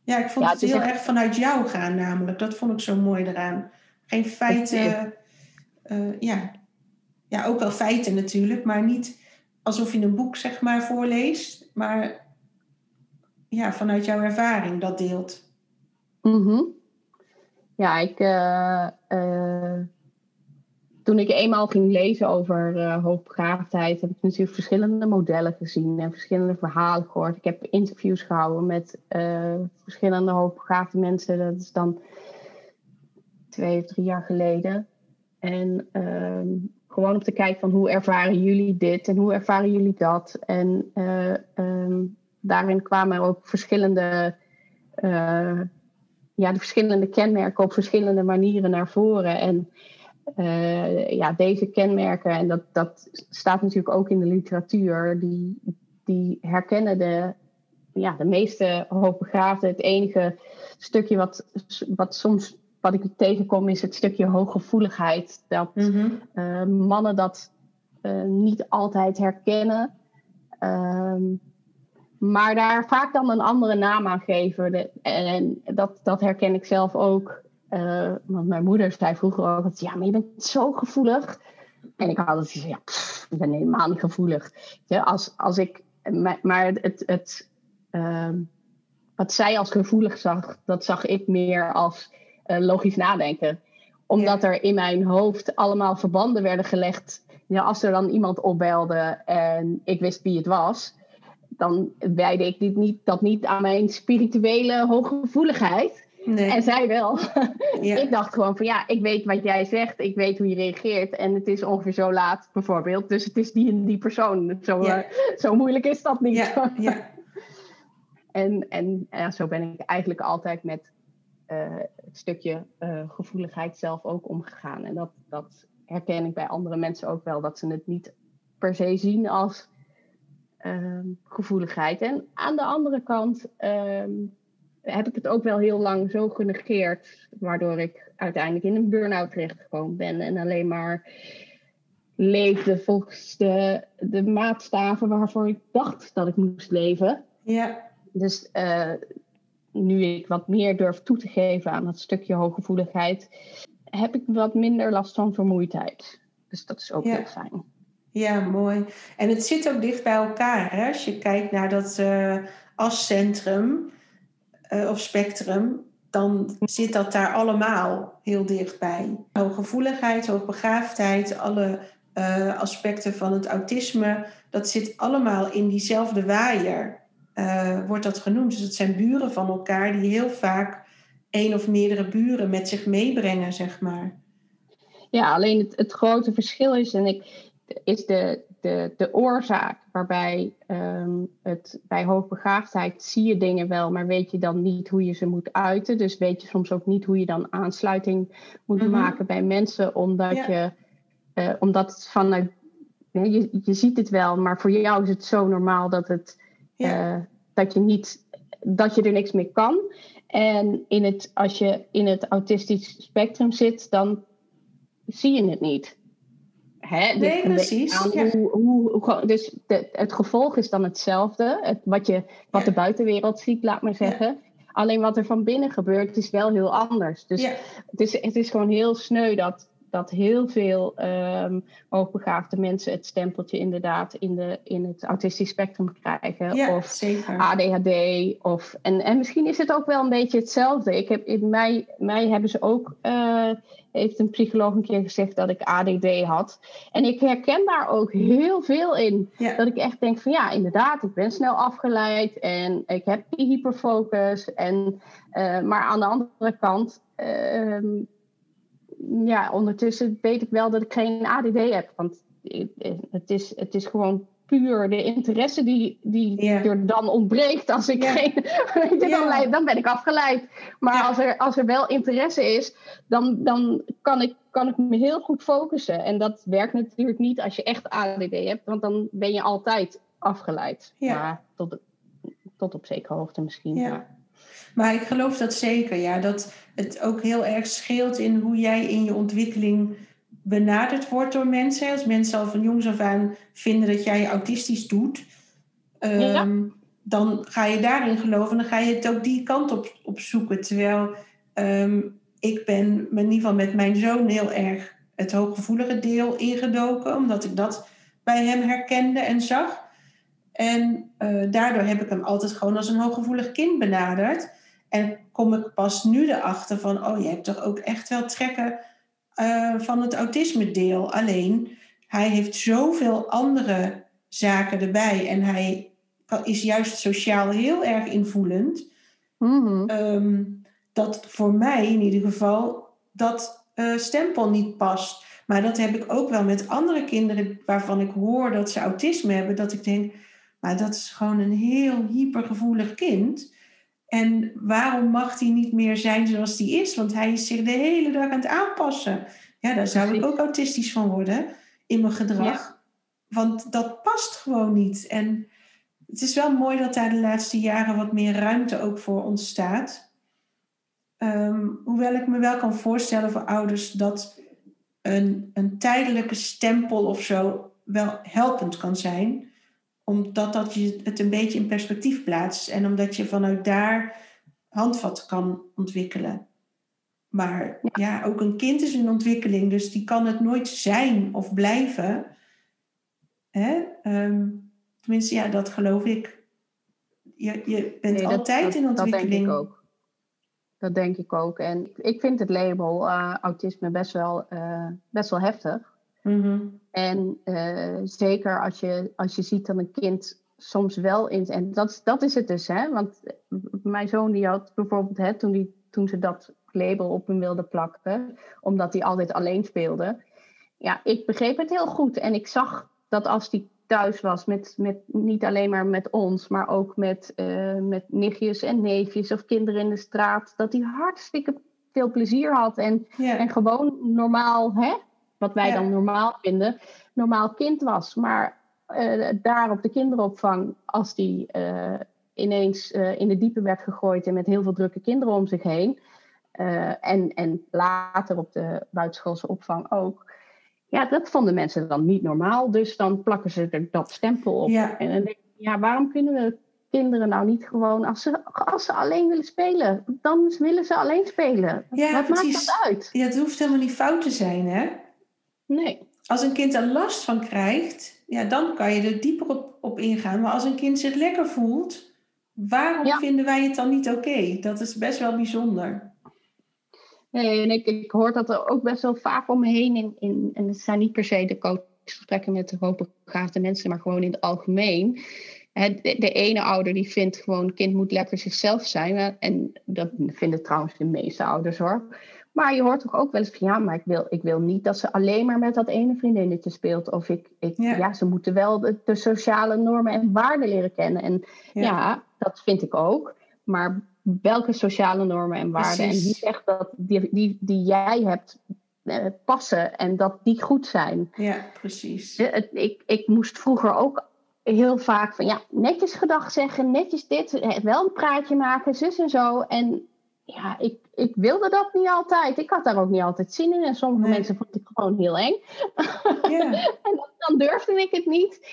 Ja, ik vond het, heel erg vanuit jou gaan namelijk. Dat vond ik zo mooi eraan. Geen feiten. Uh, ja. ja, ook wel feiten natuurlijk, maar niet alsof je een boek zeg maar voorleest, maar ja, vanuit jouw ervaring dat deelt. Mm Ja, ik, uh, uh, toen ik eenmaal ging lezen over uh, hoogbegaafdheid, heb ik natuurlijk verschillende modellen gezien en verschillende verhalen gehoord. Ik heb interviews gehouden met verschillende hoogbegaafde mensen. Dat is dan twee of drie jaar geleden. En ehm, gewoon om te kijken van hoe ervaren jullie dit en hoe ervaren jullie dat. En uh, um, daarin kwamen er ook verschillende, uh, ja, de verschillende kenmerken op verschillende manieren naar voren. En uh, ja, deze kenmerken, en dat, dat staat natuurlijk ook in de literatuur, die, die herkennen de, ja, de meeste hoogbegaafden. Het enige stukje wat, wat soms wat ik tegenkom is het stukje hooggevoeligheid. Dat mhm. eh, mannen dat uh, niet altijd herkennen. Ehm, maar daar vaak dan een andere naam aan geven. en dat, dat herken ik zelf ook. Uh, want mijn moeder zei vroeger ook dat ja, maar je bent zo gevoelig. En ik had het ja, pff, ik ben helemaal niet gevoelig. Ja, als, als ik, maar het, het, uh, wat zij als gevoelig zag, dat zag ik meer als logisch nadenken. Omdat er in mijn hoofd allemaal verbanden werden gelegd. Ja, als er dan iemand opbelde en ik wist wie het was, dan wijde ik dit niet, dat niet aan mijn spirituele hooggevoeligheid. Nee. En zij wel. Ja. ik dacht gewoon van ja, ik weet wat jij zegt, ik weet hoe je reageert en het is ongeveer zo laat bijvoorbeeld. Dus het is die en die persoon. Zo, uh, zo moeilijk is dat niet. Ja. ja. en en ja, zo ben ik eigenlijk altijd met uh, het stukje uh, gevoeligheid zelf ook omgegaan. En dat, dat herken ik bij andere mensen ook wel, dat ze het niet per se zien als uh, gevoeligheid. En aan de andere kant ehm, heb ik het ook wel heel lang zo genegeerd, waardoor ik uiteindelijk in een burn-out terechtgekomen ben en alleen maar leefde volgens de, de maatstaven waarvoor ik dacht dat ik moest leven. Ja. Dus uh, nu ik wat meer durf toe te geven aan dat stukje hooggevoeligheid, heb ik wat minder last van vermoeidheid. Dus dat is ook heel fijn. Ja, mooi. En het zit ook dicht bij elkaar. Hè? Als je kijkt naar dat uh, ascentrum uh, of spectrum, dan zit dat daar allemaal heel dichtbij. Hooggevoeligheid, hoogbegaafdheid, alle uh, aspecten van het autisme, dat zit allemaal in diezelfde waaier, wordt dat genoemd. Dus het zijn buren van elkaar die heel vaak één of meerdere buren met zich meebrengen, zeg maar. Ja, alleen het, het grote verschil is, en ik, is de, de, de oorzaak waarbij um, het bij hoogbegaafdheid zie je dingen wel, maar weet je dan niet hoe je ze moet uiten. Dus weet je soms ook niet hoe je dan aansluiting moet mhm. maken bij mensen, omdat je uh, omdat het vanuit je, je ziet het wel, maar voor jou is het zo normaal dat het uh, dat je niet dat je er niks mee kan. En in het, als je in het autistisch spectrum zit, dan zie je het niet. Hè? Dus nee, precies. Hoe, hoe, dus de, het gevolg is dan hetzelfde. Het, wat, je, wat de buitenwereld ziet, laat maar zeggen. Alleen wat er van binnen gebeurt, is wel heel anders. Dus het, is, het is gewoon heel sneu dat dat heel veel um, hoogbegaafde mensen het stempeltje inderdaad in, de, in het autistisch spectrum krijgen. Ja, of zeker. ADHD. Of, en, en misschien is het ook wel een beetje hetzelfde. Ik heb, in mij, mij hebben ze ook, uh, heeft een psycholoog een keer gezegd dat ik ADD had. En ik herken daar ook heel veel in. Dat ik echt denk van ja, inderdaad, ik ben snel afgeleid en ik heb die hyperfocus. En, uh, maar aan de andere kant. Uh, ja, ondertussen weet ik wel dat ik geen ADD heb. Want het is, het is gewoon puur de interesse die, die er dan ontbreekt als ik geen. Dan, dan ben ik afgeleid. Maar als, er, als er wel interesse is, dan, dan kan, ik, kan ik me heel goed focussen. En dat werkt natuurlijk niet als je echt ADD hebt, want dan ben je altijd afgeleid. Maar tot, tot op zekere hoogte misschien. Ja. Maar ik geloof dat zeker, ja. Dat het ook heel erg scheelt in hoe jij in je ontwikkeling benaderd wordt door mensen. Als mensen al van jongs af aan vinden dat jij je autistisch doet, ehm, dan ga je daarin geloven en dan ga je het ook die kant op, op zoeken. Terwijl ehm, ik ben in ieder geval met mijn zoon heel erg het hooggevoelige deel ingedoken, omdat ik dat bij hem herkende en zag. En uh, daardoor heb ik hem altijd gewoon als een hooggevoelig kind benaderd. En kom ik pas nu erachter van, oh, je hebt toch ook echt wel trekken uh, van het autisme-deel. Alleen, hij heeft zoveel andere zaken erbij en hij is juist sociaal heel erg invoelend. Mm um, dat voor mij in ieder geval dat uh, stempel niet past. Maar dat heb ik ook wel met andere kinderen waarvan ik hoor dat ze autisme hebben. Dat ik denk, maar dat is gewoon een heel hypergevoelig kind. En waarom mag hij niet meer zijn zoals hij is? Want hij is zich de hele dag aan het aanpassen. Ja, daar zou ik ook autistisch van worden in mijn gedrag. Want dat past gewoon niet. En het is wel mooi dat daar de laatste jaren wat meer ruimte ook voor ontstaat. Um, hoewel ik me wel kan voorstellen voor ouders dat een, een tijdelijke stempel of zo wel helpend kan zijn omdat dat je het een beetje in perspectief plaatst en omdat je vanuit daar handvatten kan ontwikkelen. Maar ja. ook een kind is een ontwikkeling, dus die kan het nooit zijn of blijven. Hè? Ehm, tenminste, ja, dat geloof ik. Je, je bent altijd in ontwikkeling. Dat denk ik ook. Dat denk ik ook. En ik vind het label uh, autisme best wel, uh, best wel heftig. Mm En uh, zeker als je, als je ziet dat een kind soms wel in. En dat, dat is het dus, hè? Want mijn zoon die had bijvoorbeeld, hè, toen, die, toen ze dat label op hem wilde plakken, omdat hij altijd alleen speelde. Ja, ik begreep het heel goed. En ik zag dat als hij thuis was, met, met, niet alleen maar met ons, maar ook met, uh, met nichtjes en neefjes of kinderen in de straat, dat hij hartstikke veel plezier had en, en gewoon normaal hè, wat wij dan normaal vinden, normaal kind was. Maar uh, daar op de kinderopvang, als die uh, ineens uh, in de diepe werd gegooid en met heel veel drukke kinderen om zich heen, en, en later op de buitenschoolse opvang ook, ja, dat vonden mensen dan niet normaal. Dus dan plakken ze er dat stempel op. Ja. En dan denk ik, ja, waarom kunnen we kinderen nou niet gewoon, als ze, als ze alleen willen spelen, dan willen ze alleen spelen. Ja, Wat maakt dat uit? Ja, het hoeft helemaal niet fout te zijn, hè? Nee. als een kind er last van krijgt, ja, dan kan je er dieper op, op ingaan. Maar als een kind zich lekker voelt, waarom vinden wij het dan niet oké? Dat is best wel bijzonder. Nee, en ik, ik hoor dat er ook best wel vaak om me heen. In, in, en het zijn niet per se de coachgesprekken met de hoogbegaafde mensen, maar gewoon in het algemeen. De, de ene ouder die vindt gewoon, kind moet lekker zichzelf zijn. En dat vinden trouwens de meeste ouders hoor. Maar je hoort toch ook wel eens van ja, maar ik wil, ik wil niet dat ze alleen maar met dat ene vriendinnetje speelt. Of ik, ik ja. ze moeten wel de, de, sociale normen en waarden leren kennen. En ja. dat vind ik ook. Maar welke sociale normen en waarden? En wie zegt dat die, die, die jij hebt eh, passen en dat die goed zijn? Ja, precies. ik, ik moest vroeger ook heel vaak van ja, netjes gedag zeggen, netjes dit, eh, wel een praatje maken, zus en zo. En ja, ik, ik wilde dat niet altijd. Ik had daar ook niet altijd zin in. En sommige mensen vond ik gewoon heel eng. en dan, durfde ik het niet.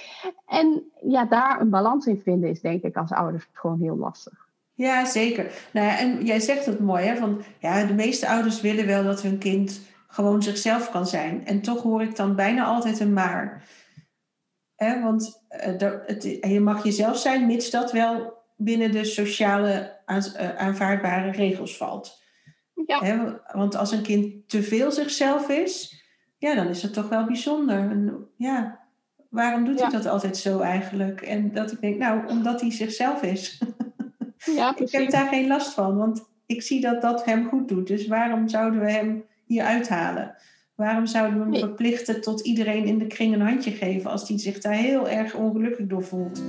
En ja, daar een balans in vinden is denk ik als ouders gewoon heel lastig. Ja, zeker. Nou ja, en jij zegt het mooi, hè? Van, ja, de meeste ouders willen wel dat hun kind gewoon zichzelf kan zijn. En toch hoor ik dan bijna altijd een maar. Hè? Want uh, het, je mag jezelf zijn, mits dat wel binnen de sociale eh, aanvaardbare regels valt. Ja. want als een kind te veel zichzelf is, ja, dan is dat toch wel bijzonder. En, ja, waarom doet hij dat altijd zo eigenlijk? En dat ik denk, nou, omdat hij zichzelf is. Ja, ik heb daar geen last van, want ik zie dat dat hem goed doet. Dus waarom zouden we hem hier uithalen? Waarom zouden we hem verplichten tot iedereen in de kring een handje geven als hij zich daar heel erg ongelukkig door voelt?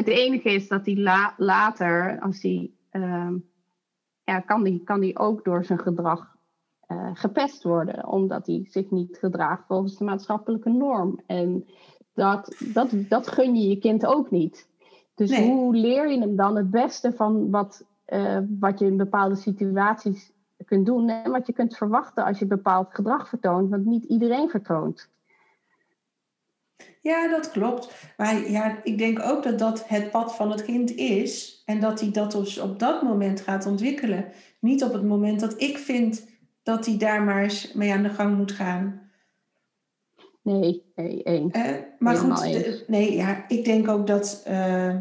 Het enige is dat hij later, als hij, uh, ja, kan die, kan die ook door zijn gedrag uh, gepest worden, omdat hij zich niet gedraagt volgens de maatschappelijke norm. En dat, dat, dat gun je je kind ook niet. Dus hoe leer je hem dan het beste van wat, uh, wat je in bepaalde situaties kunt doen en wat je kunt verwachten als je bepaald gedrag vertoont, want niet iedereen vertoont. Ja, dat klopt. Maar ja, ik denk ook dat dat het pad van het kind is. En dat hij dat dus op dat moment gaat ontwikkelen. Niet op het moment dat ik vind dat hij daar maar eens mee aan de gang moet gaan. Nee, nee, één. Uh, maar goed, nee, ja, ik denk ook dat uh,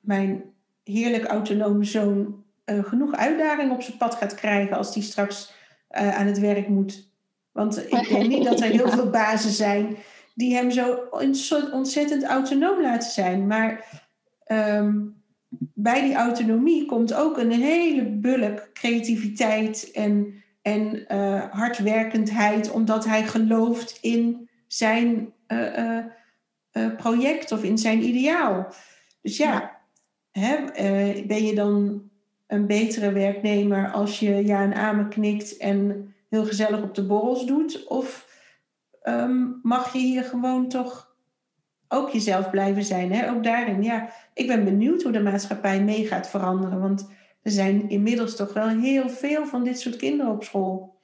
mijn heerlijk autonome zoon uh, genoeg uitdaging op zijn pad gaat krijgen als hij straks aan het werk moet. Want ik denk niet dat er heel veel bazen zijn die hem zo ontzettend autonoom laten zijn. Maar um, bij die autonomie komt ook een hele bulk creativiteit en, en uh, hardwerkendheid, omdat hij gelooft in zijn uh, uh, project of in zijn ideaal. Dus ja, Hè, ben je dan een betere werknemer als je ja en amen knikt en heel gezellig op de borrels doet? Of Ehm, mag je hier gewoon toch ook jezelf blijven zijn. Hè? Ook daarin, ja, ik ben benieuwd hoe de maatschappij mee gaat veranderen. Want er zijn inmiddels toch wel heel veel van dit soort kinderen op school.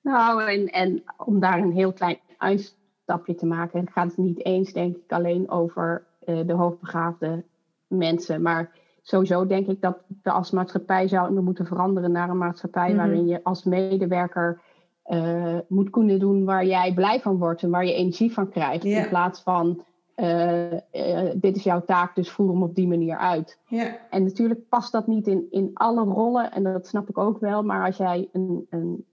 Nou, en, en om daar een heel klein uitstapje te maken, het gaat niet eens, denk ik, alleen over uh, de hoogbegaafde mensen. Maar sowieso denk ik dat we als maatschappij zouden moeten veranderen naar een maatschappij mhm. waarin je als medewerker uh, moet kunnen doen waar jij blij van wordt en waar je energie van krijgt. In plaats van uh, uh, dit is jouw taak, dus voer hem op die manier uit. En natuurlijk past dat niet in, in alle rollen, en dat snap ik ook wel. Maar als jij een, een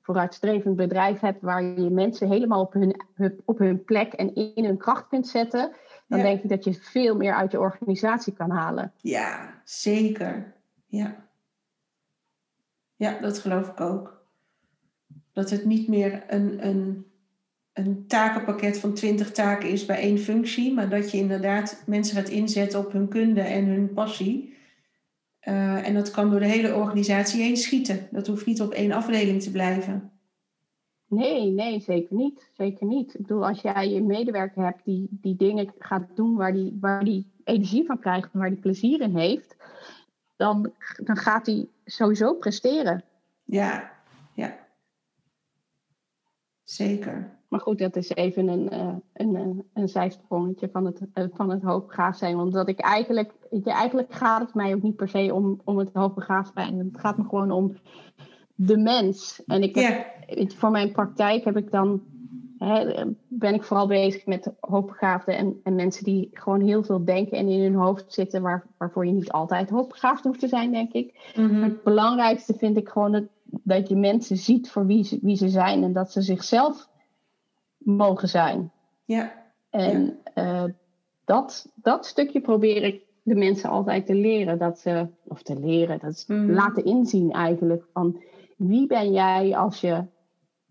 vooruitstrevend bedrijf hebt waar je mensen helemaal op hun, op hun plek en in hun kracht kunt zetten, dan denk ik dat je veel meer uit je organisatie kan halen. Ja, zeker. Ja, ja dat geloof ik ook. Dat het niet meer een, een, een takenpakket van twintig taken is bij één functie, maar dat je inderdaad mensen gaat inzetten op hun kunde en hun passie. Uh, en dat kan door de hele organisatie heen schieten. Dat hoeft niet op één afdeling te blijven. Nee, nee, zeker niet. Zeker niet. Ik bedoel, als jij een medewerker hebt die, die dingen gaat doen waar die, waar die energie van krijgt, waar die plezier in heeft, dan, dan gaat hij sowieso presteren. Ja. Zeker. maar goed, dat is even een, uh, een, een zijsprongetje van het, van het hoogbegaafd zijn. Omdat ik eigenlijk, eigenlijk gaat het mij ook niet per se om, om het hoogbegaafd zijn. Het gaat me gewoon om de mens. En ik heb, voor mijn praktijk heb ik dan ben ik vooral bezig met hoogbegaafden en, en mensen die gewoon heel veel denken en in hun hoofd zitten, waar, waarvoor je niet altijd hoogbegaafd hoeft te zijn, denk ik. Mhm. het belangrijkste vind ik gewoon dat, dat je mensen ziet voor wie ze, wie ze zijn en dat ze zichzelf mogen zijn. Ja. En eh, dat, dat stukje probeer ik de mensen altijd te leren. Dat ze, of te leren, dat is mhm. laten inzien eigenlijk van wie ben jij als je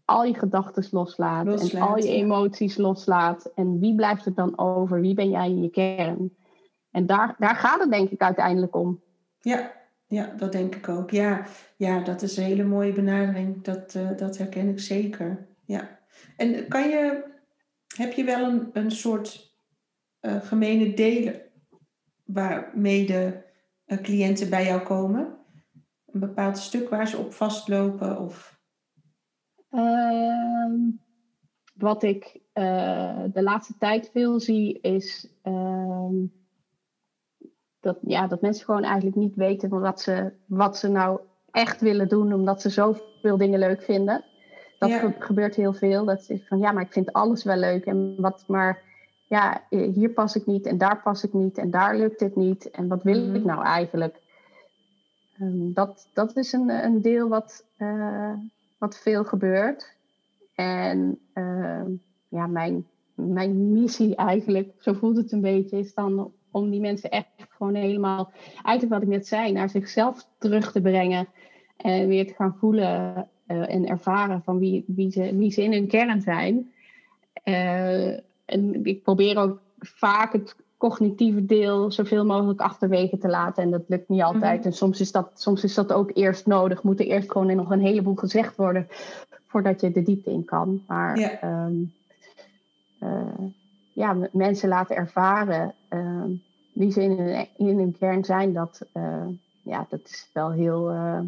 al je gedachten loslaat, en al je emoties loslaat. En wie blijft er dan over? Wie ben jij in je kern? En daar, daar gaat het denk ik uiteindelijk om. Ja, ja dat denk ik ook. Ja, ja dat is een hele mooie benadering. Dat, uh, dat herken ik zeker. Ja. En kan je, heb je wel een, een soort uh, gemene delen waarmee de uh, cliënten bij jou komen? Een bepaald stuk waar ze op vastlopen? Of... Ehm, wat ik de laatste tijd veel zie is uh, dat, ja, dat mensen gewoon eigenlijk niet weten wat ze, wat ze nou echt willen doen, omdat ze zoveel dingen leuk vinden. Dat gebeurt heel veel. Dat is van ja, maar ik vind alles wel leuk. En wat maar ja, hier pas ik niet en daar pas ik niet en daar lukt het niet. En wat wil ik mhm. nou eigenlijk? Um, dat, dat is een, een deel wat, uh, wat veel gebeurt. En ehm, ja, mijn, mijn missie eigenlijk, zo voelt het een beetje, is dan om die mensen echt gewoon helemaal, eigenlijk wat ik net zei, naar zichzelf terug te brengen. En weer te gaan voelen uh, en ervaren van wie, wie, ze, wie ze in hun kern zijn. Uh, en ik probeer ook vaak het cognitieve deel zoveel mogelijk achterwege te laten. En dat lukt niet altijd. Mhm. En soms is, dat, soms is dat ook eerst nodig. Moet er eerst gewoon nog een heleboel gezegd worden voordat je de diepte in kan. Maar ja, ehm, uh, ja mensen laten ervaren uh, wie ze in hun, in hun kern zijn, dat, uh, ja, dat is wel heel, uh,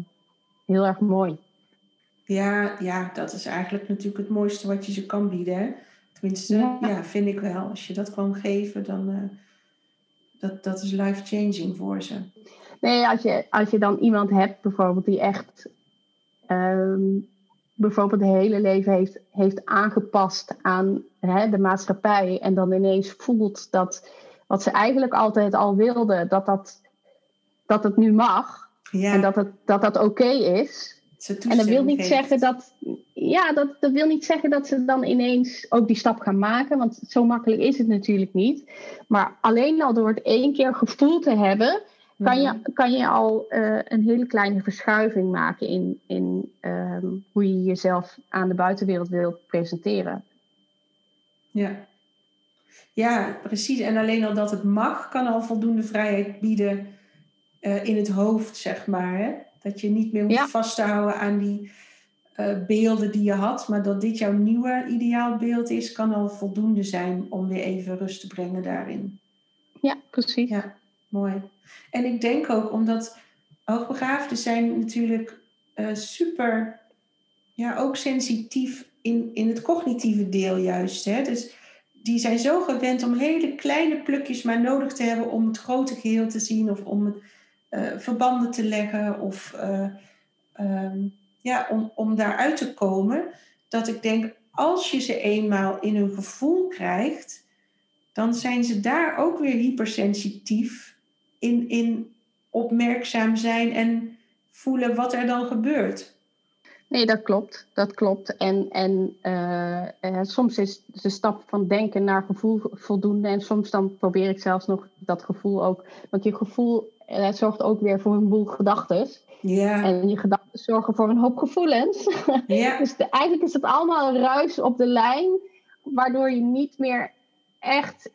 heel erg mooi. Ja, ja, dat is eigenlijk natuurlijk het mooiste wat je ze kan bieden. Hè? Tenminste, ja. ja. vind ik wel. Als je dat kan geven, dan uh, dat, dat is life-changing voor ze. Nee, als je, als je dan iemand hebt bijvoorbeeld die echt um, bijvoorbeeld het hele leven heeft, heeft aangepast aan hè, de maatschappij en dan ineens voelt dat wat ze eigenlijk altijd al wilde, dat dat, dat het nu mag ja. en dat het, dat, dat oké is. En dat wil niet zeggen dat, ja, dat, dat wil niet zeggen dat ze dan ineens ook die stap gaan maken, want zo makkelijk is het natuurlijk niet. Maar alleen al door het één keer gevoeld te hebben, kan je, mhm. kan je al uh, een hele kleine verschuiving maken in, in um, hoe je jezelf aan de buitenwereld wilt presenteren. Ja. ja, precies. En alleen al dat het mag, kan al voldoende vrijheid bieden uh, in het hoofd, zeg maar. Hè? Dat je niet meer hoeft ja. vast te houden aan die uh, beelden die je had, maar dat dit jouw nieuwe ideaalbeeld is, kan al voldoende zijn om weer even rust te brengen daarin. Ja, precies. Ja, mooi. En ik denk ook omdat hoogbegaafden zijn natuurlijk uh, super, ja, ook sensitief in, in het cognitieve deel juist. Hè? Dus die zijn zo gewend om hele kleine plukjes maar nodig te hebben om het grote geheel te zien of om uh, verbanden te leggen of uh, um, ja, om, om daaruit te komen. Dat ik denk, als je ze eenmaal in hun gevoel krijgt, dan zijn ze daar ook weer hypersensitief in, in opmerkzaam zijn en voelen wat er dan gebeurt. Nee, dat klopt. Dat klopt. En, en uh, uh, soms is de stap van denken naar gevoel voldoende. En soms dan probeer ik zelfs nog dat gevoel ook. Want je gevoel uh, zorgt ook weer voor een boel gedachten. Ja. En je gedachten zorgen voor een hoop gevoelens. Ja. dus de, eigenlijk is het allemaal een ruis op de lijn. Waardoor je niet meer echt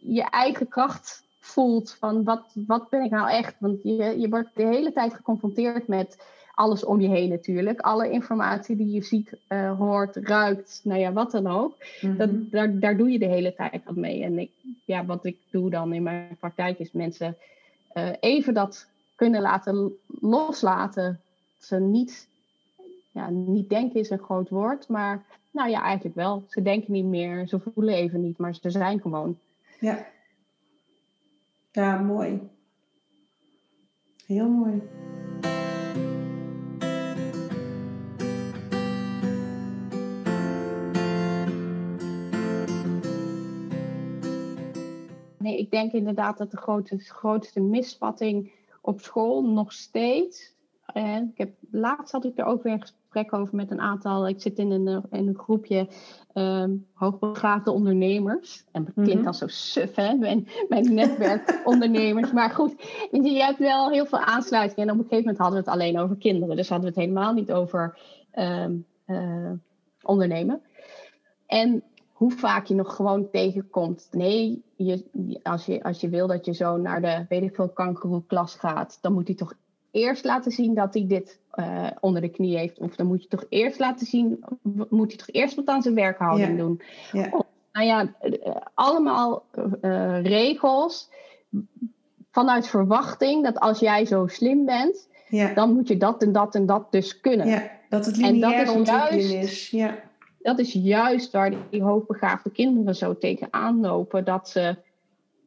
je eigen kracht voelt van wat, wat ben ik nou echt? Want je, je wordt de hele tijd geconfronteerd met alles om je heen natuurlijk. Alle informatie die je ziet, uh, hoort, ruikt, nou ja, wat dan ook. dat, mhm. daar, daar doe je de hele tijd wat mee. En ik, ja, wat ik doe dan in mijn praktijk is mensen uh, even dat kunnen laten loslaten. Ze niet, ja, niet denken is een groot woord, maar nou ja, eigenlijk wel. Ze denken niet meer, ze voelen even niet, maar ze zijn gewoon. Ja. Ja, mooi. Heel mooi. Nee, ik denk inderdaad dat de grootste, grootste misvatting op school nog steeds. Eh, ik heb, laatst had ik er ook weer een gesprek over met een aantal. Ik zit in een, in een groepje um, hoogbegaafde ondernemers. En het klinkt mm al zo suf, hè? Mijn, mijn netwerk ondernemers. Maar goed, je hebt wel heel veel aansluiting. En op een gegeven moment hadden we het alleen over kinderen. Dus hadden we het helemaal niet over um, uh, ondernemen. En hoe vaak je nog gewoon tegenkomt. Nee, je, als, je, als je wil dat je zo naar de weet ik veel klas gaat, dan moet hij toch eerst laten zien dat hij dit uh, onder de knie heeft. Of dan moet je toch eerst laten zien, moet hij toch eerst wat aan zijn werkhouding doen. Ja. Of, nou ja, uh, allemaal uh, regels vanuit verwachting dat als jij zo slim bent, ja. dan moet je dat en dat en dat dus kunnen. Ja, dat het lineair ontwikkeling is. Ja dat is juist waar die hoogbegaafde kinderen zo tegenaan lopen. Dat ze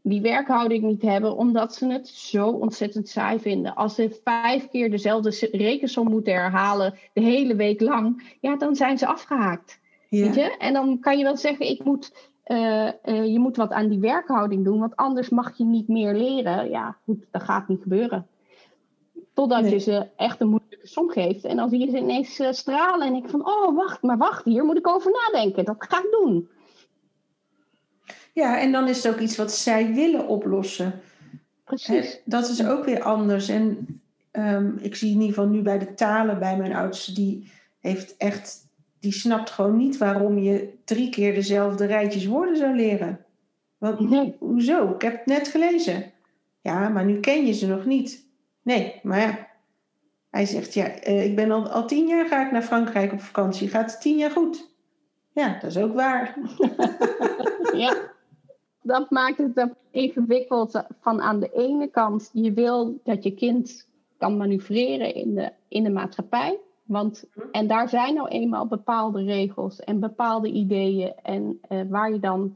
die werkhouding niet hebben, omdat ze het zo ontzettend saai vinden. Als ze vijf keer dezelfde rekensom moeten herhalen, de hele week lang, ja, dan zijn ze afgehaakt. Weet je? En dan kan je wel zeggen, ik moet, uh, uh, je moet wat aan die werkhouding doen, want anders mag je niet meer leren. Ja, goed, dat gaat niet gebeuren. Totdat je ze echt een moeilijke som geeft. En dan zie je ze ineens uh, stralen. En ik van, oh, wacht, maar wacht, hier moet ik over nadenken. Dat ga ik doen. Ja, en dan is het ook iets wat zij willen oplossen. Precies. dat is ook weer anders. En um, ik zie in ieder geval nu bij de talen bij mijn oudste, die heeft echt, die snapt gewoon niet waarom je drie keer dezelfde rijtjes woorden zou leren. Want, nee. Hoezo? Ik heb het net gelezen. Ja, maar nu ken je ze nog niet. Nee, maar ja. Hij zegt, ja, uh, ik ben al, al tien jaar ga ik naar Frankrijk op vakantie. Gaat het tien jaar goed? Ja, dat is ook waar. ja, dat maakt het ingewikkeld van aan de ene kant, je wil dat je kind kan manoeuvreren in de, in de maatschappij. Want, mhm. en daar zijn nou eenmaal bepaalde regels en bepaalde ideeën en uh, waar je dan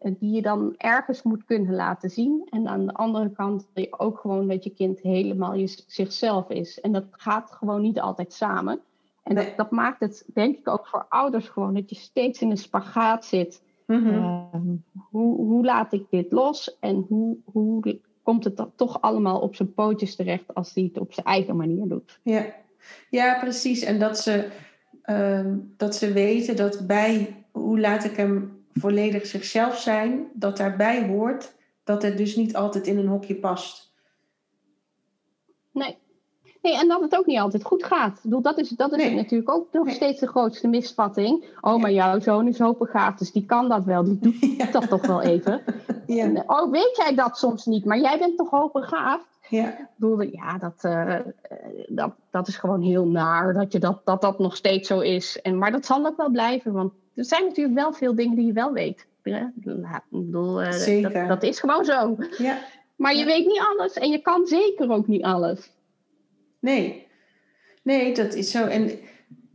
eh, die je dan ergens moet kunnen laten zien. En aan de andere kant wil je ook gewoon dat je kind helemaal je, zichzelf is. En dat gaat gewoon niet altijd samen. En dat, dat, maakt het, denk ik, ook voor ouders gewoon dat je steeds in een spagaat zit. Mm -hmm. hoe, hoe laat ik dit los en hoe, hoe komt het dan toch allemaal op zijn pootjes terecht als hij het op zijn eigen manier doet? Ja, ja precies. En dat ze, uh, dat ze weten dat bij hoe laat ik hem volledig zichzelf zijn, dat daarbij hoort dat het dus niet altijd in een hokje past. Nee. Nee, en dat het ook niet altijd goed gaat. Ik bedoel, dat is, dat is natuurlijk ook nog steeds de grootste misvatting. Oh, maar jouw zoon is hoogbegaafd, dus die kan dat wel. Die doet ja. dat toch wel even. Ja. En, oh, weet jij dat soms niet? Maar jij bent toch hoogbegaafd? Ja. Ik bedoel, ja, dat, uh, dat, dat is gewoon heel naar dat, je dat, dat dat nog steeds zo is. En, maar dat zal ook wel blijven, want er zijn natuurlijk wel veel dingen die je wel weet. Ik bedoel, uh, dat, dat, is gewoon zo. Ja. Maar je weet niet alles en je kan zeker ook niet alles. Nee, nee, dat is zo. En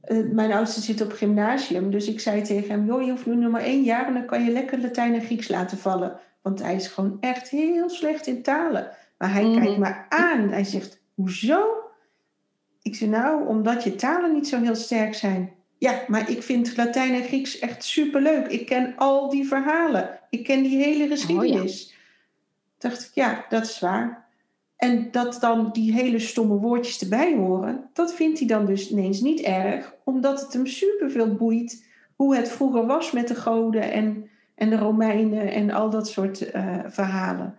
uh, mijn oudste zit op gymnasium, dus ik zei tegen hem: joh, je hoeft nu nog maar één jaar en dan kan je lekker Latijn en Grieks laten vallen. Want hij is gewoon echt heel slecht in talen. Maar hij mm kijkt me aan. Hij zegt: hoezo? Ik zei: nou, omdat je talen niet zo heel sterk zijn. Ja, maar ik vind Latijn en Grieks echt superleuk. Ik ken al die verhalen. Ik ken die hele geschiedenis. Oh, ja. Dacht ik, ja, dat is waar. En dat dan die hele stomme woordjes erbij horen, dat vindt hij dan dus ineens niet erg, omdat het hem superveel boeit hoe het vroeger was met de goden en, en de Romeinen en al dat soort uh, verhalen.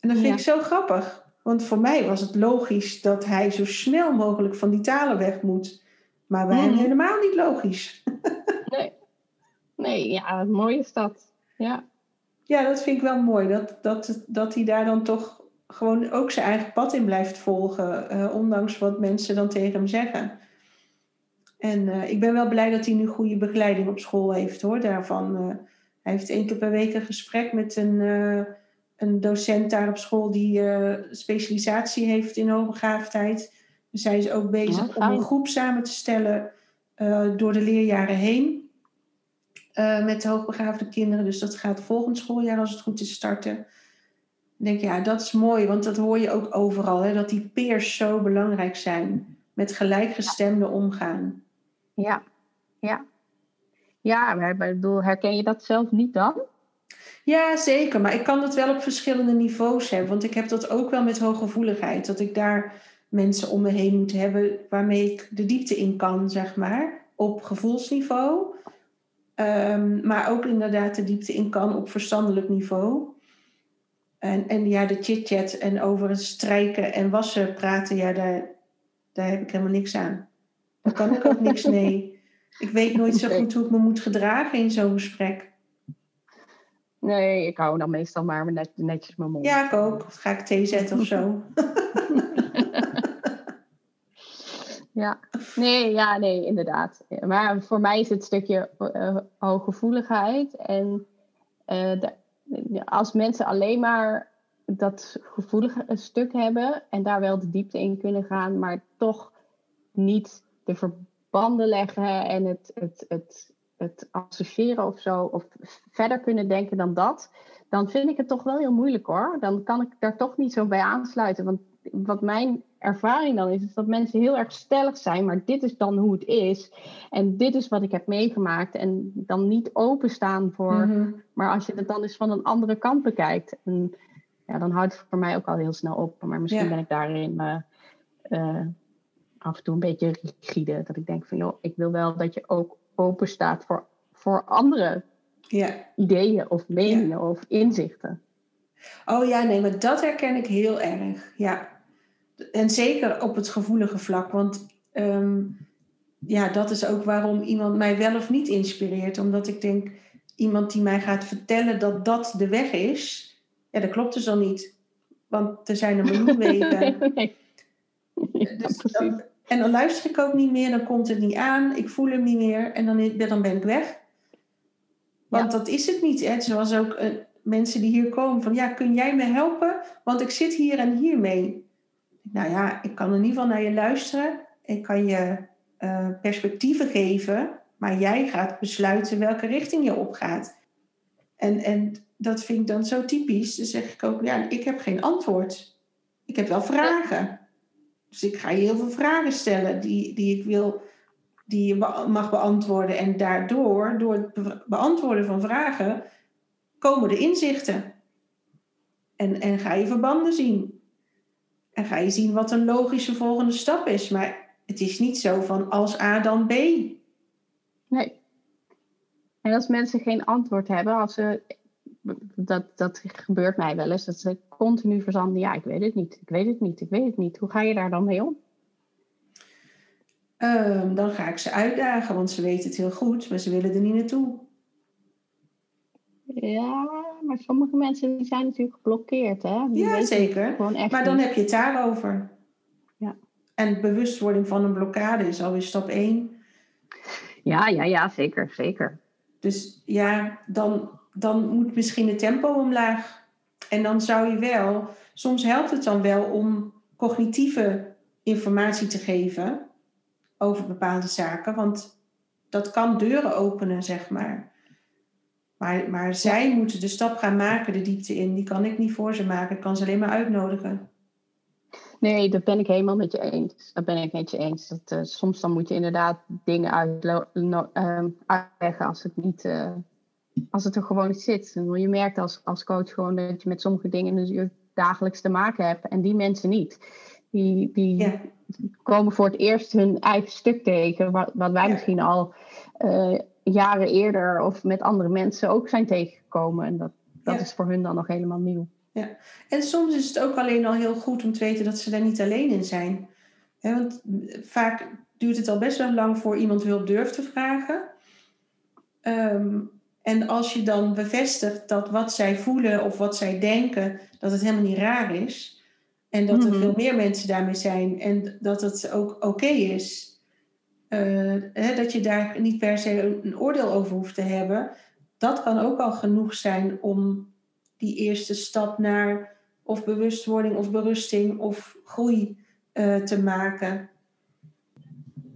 En dat vind ik zo grappig, want voor mij was het logisch dat hij zo snel mogelijk van die talen weg moet. Maar bij hem mhm. helemaal niet logisch. nee. nee, ja, mooi is dat. Ja. Ja, dat vind ik wel mooi. Dat, dat, dat hij daar dan toch gewoon ook zijn eigen pad in blijft volgen. Uh, ondanks wat mensen dan tegen hem zeggen. En uh, ik ben wel blij dat hij nu goede begeleiding op school heeft hoor. Daarvan, uh, hij heeft één keer per week een gesprek met een, een docent daar op school die specialisatie heeft in hoogbegaafdheid. Dus hij is ook bezig om een groep samen te stellen door de leerjaren heen met hoogbegaafde kinderen. Dus dat gaat volgend schooljaar als het goed is starten. Ik denk, ja, dat is mooi, want dat hoor je ook overal, hè, dat die peers zo belangrijk zijn. Met gelijkgestemde omgaan. Ja, ja. Ja, maar bedoel, herken je dat zelf niet dan? Ja, zeker. Maar ik kan dat wel op verschillende niveaus hebben. Want ik heb dat ook wel met hooggevoeligheid. Dat ik daar mensen om me heen moet hebben waarmee ik de diepte in kan, zeg maar. Op gevoelsniveau. Ehm, maar ook inderdaad de diepte in kan op verstandelijk niveau. En, en ja, de chit-chat en over het strijken en wassen praten, ja, daar, daar heb ik helemaal niks aan. Daar kan ik ook niks mee. Ik weet nooit zo goed hoe ik me moet gedragen in zo'n gesprek. Nee, ik hou dan meestal maar net, netjes mijn mond. Ja, ik ook. Ga ik thee zetten of zo. ja, nee, ja, nee, inderdaad. Maar voor mij is het stukje uh, hooggevoeligheid. En uh, als mensen alleen maar dat gevoelige stuk hebben en daar wel de diepte in kunnen gaan, maar toch niet de verbanden leggen en het, het, het, het associëren of zo, of verder kunnen denken dan dat, dan vind ik het toch wel heel moeilijk hoor. Dan kan ik daar toch niet zo bij aansluiten. Want wat mijn ervaring dan is, is dat mensen heel erg stellig zijn, maar dit is dan hoe het is. En dit is wat ik heb meegemaakt. En dan niet openstaan voor. Mhm. Maar als je het dan eens van een andere kant bekijkt. En, ja, dan houdt het voor mij ook al heel snel op. Maar misschien ben ik daarin uh, uh, af en toe een beetje rigide. Dat ik denk van joh, ik wil wel dat je ook open staat voor, voor andere ja. ideeën of meningen of inzichten. Oh ja, nee, maar dat herken ik heel erg. Ja. En zeker op het gevoelige vlak. Want ehm, ja, dat is ook waarom iemand mij wel of niet inspireert. Omdat ik denk, iemand die mij gaat vertellen dat dat de weg is, ja, dat klopt dus dan niet. Want er zijn een miljoen wegen. nee. Dus en dan luister ik ook niet meer, dan komt het niet aan, ik voel hem niet meer en dan, dan ben ik weg. Want dat is het niet. Hè? Zoals ook uh, mensen die hier komen van, ja, kun jij me helpen? Want ik zit hier en hier mee. Nou ja, ik kan in ieder geval naar je luisteren. Ik kan je uh, perspectieven geven, maar jij gaat besluiten welke richting je opgaat. En, en dat vind ik dan zo typisch. Dan zeg ik ook, ja, ik heb geen antwoord. Ik heb wel vragen. Dus ik ga je heel veel vragen stellen die, die ik wil, die je mag beantwoorden. En daardoor, door het beantwoorden van vragen, komen de inzichten. En, en ga je verbanden zien. En ga je zien wat een logische volgende stap is. Maar het is niet zo van als A dan B. Nee. En als mensen geen antwoord hebben, als ze dat, dat gebeurt mij wel eens. Dat ze continu verzanden. Ja, ik weet het niet. Ik weet het niet. Ik weet het niet. Hoe ga je daar dan mee om? Ehm, dan ga ik ze uitdagen, want ze weten het heel goed, maar ze willen er niet naartoe. Ja, maar sommige mensen zijn natuurlijk geblokkeerd. Hè? ja, zeker. Maar dan heb je het daarover. Ja. En bewustwording van een blokkade is alweer stap 1. Ja, ja, ja, zeker, zeker. Dus ja, dan dan moet misschien het tempo omlaag. En dan zou je wel, soms helpt het dan wel om cognitieve informatie te geven over bepaalde zaken, want dat kan deuren openen, zeg maar. Maar, maar zij moeten de stap gaan maken, de diepte in. Die kan ik niet voor ze maken, ik kan ze alleen maar uitnodigen. Nee, dat ben ik helemaal met je eens. Dat ben ik met je eens. Dat, uh, soms dan moet je inderdaad dingen uit, uh, uitleggen als het niet, uh, als het er gewoon zit. Je merkt als, als coach gewoon dat je met sommige dingen natuurlijk dagelijks te maken hebt en die mensen niet. Die, die komen voor het eerst hun eigen stuk tegen, wat, wat wij misschien al uh, jaren eerder of met andere mensen ook zijn tegengekomen. En dat, dat is voor hun dan nog helemaal nieuw. Ja, en soms is het ook alleen al heel goed om te weten dat ze daar niet alleen in zijn. want vaak duurt het al best wel lang voor iemand hulp durft te vragen. Um, en als je dan bevestigt dat wat zij voelen of wat zij denken, dat het helemaal niet raar is. En dat er mhm. veel meer mensen daarmee zijn en dat het ook oké is. Hè, dat je daar niet per se een oordeel over hoeft te hebben. Dat kan ook al genoeg zijn om die eerste stap naar of bewustwording of berusting of groei uh, te maken.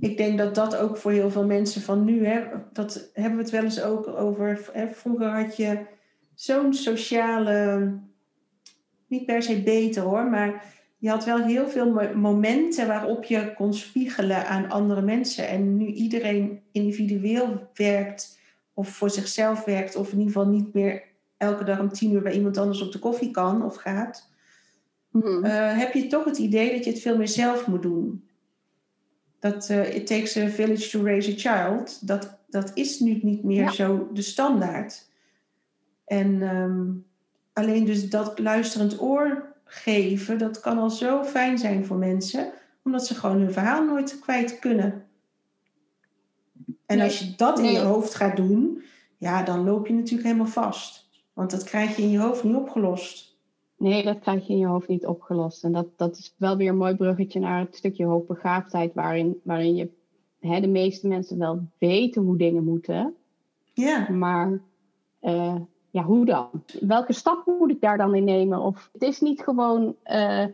ik denk dat dat ook voor heel veel mensen van nu, hè, dat hebben we het wel eens ook over. Hè, vroeger had je zo'n sociale, niet per se beter hoor, maar je had wel heel veel momenten waarop je kon spiegelen aan andere mensen. En nu iedereen individueel werkt of voor zichzelf werkt, of in ieder geval niet meer elke dag om tien uur bij iemand anders op de koffie kan of gaat, mhm. eh, heb je toch het idee dat je het veel meer zelf moet doen. Dat uh, it takes a village to raise a child, dat, dat is nu niet meer zo de standaard. En ehm, alleen dus dat luisterend oor geven, dat kan al zo fijn zijn voor mensen, omdat ze gewoon hun verhaal nooit kwijt kunnen. En als je dat in je hoofd gaat doen, ja, dan loop je natuurlijk helemaal vast. Want dat krijg je in je hoofd niet opgelost. Nee, dat krijg je in je hoofd niet opgelost. En dat, dat is wel weer een mooi bruggetje naar het stukje hoogbegaafdheid, waarin, waarin je hè, de meeste mensen wel weten hoe dingen moeten. Ja. Maar uh, ja, hoe dan? Welke stap moet ik daar dan in nemen? Of het is niet gewoon uh,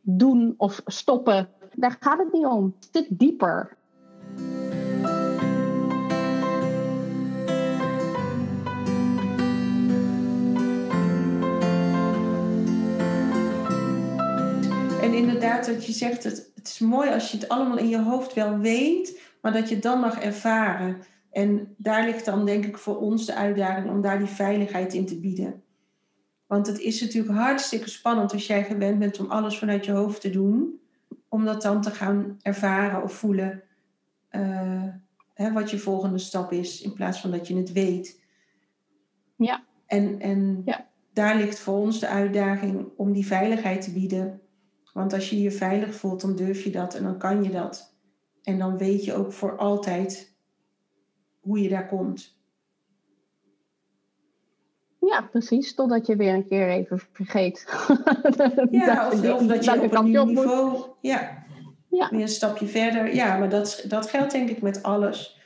doen of stoppen. Daar gaat het niet om. Het zit dieper. En inderdaad, dat je zegt, het, het is mooi als je het allemaal in je hoofd wel weet, maar dat je het dan mag ervaren. En daar ligt dan denk ik voor ons de uitdaging om daar die veiligheid in te bieden. Want het is natuurlijk hartstikke spannend als jij gewend bent om alles vanuit je hoofd te doen, om dat dan te gaan ervaren of voelen uh, hè, wat je volgende stap is, in plaats van dat je het weet. Ja. En, en ja. daar ligt voor ons de uitdaging om die veiligheid te bieden. Want als je je veilig voelt, dan durf je dat en dan kan je dat. En dan weet je ook voor altijd hoe je daar komt. Ja, precies. Totdat je weer een keer even vergeet. ja, of, of, dat je op een nieuw niveau... Ja, ja, weer een stapje verder. Ja, maar dat, dat geldt denk ik met alles.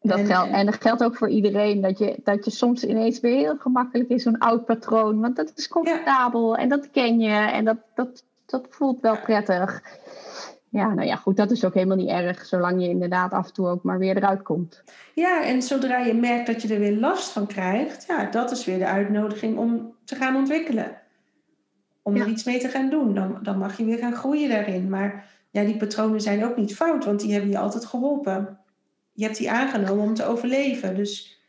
Dat en, geldt, en dat geldt ook voor iedereen. Dat je, dat je soms ineens weer heel gemakkelijk is zo'n oud patroon. Want dat is comfortabel en dat ken je. En dat, dat, dat voelt wel prettig. Ja, nou ja, goed, dat is ook helemaal niet erg, zolang je inderdaad af en toe ook maar weer eruit komt. Ja, en zodra je merkt dat je er weer last van krijgt, ja, dat is weer de uitnodiging om te gaan ontwikkelen. Om er iets mee te gaan doen. Dan, dan mag je weer gaan groeien daarin. Maar ja, die patronen zijn ook niet fout, want die hebben je altijd geholpen. Je hebt die aangenomen om te overleven. Dus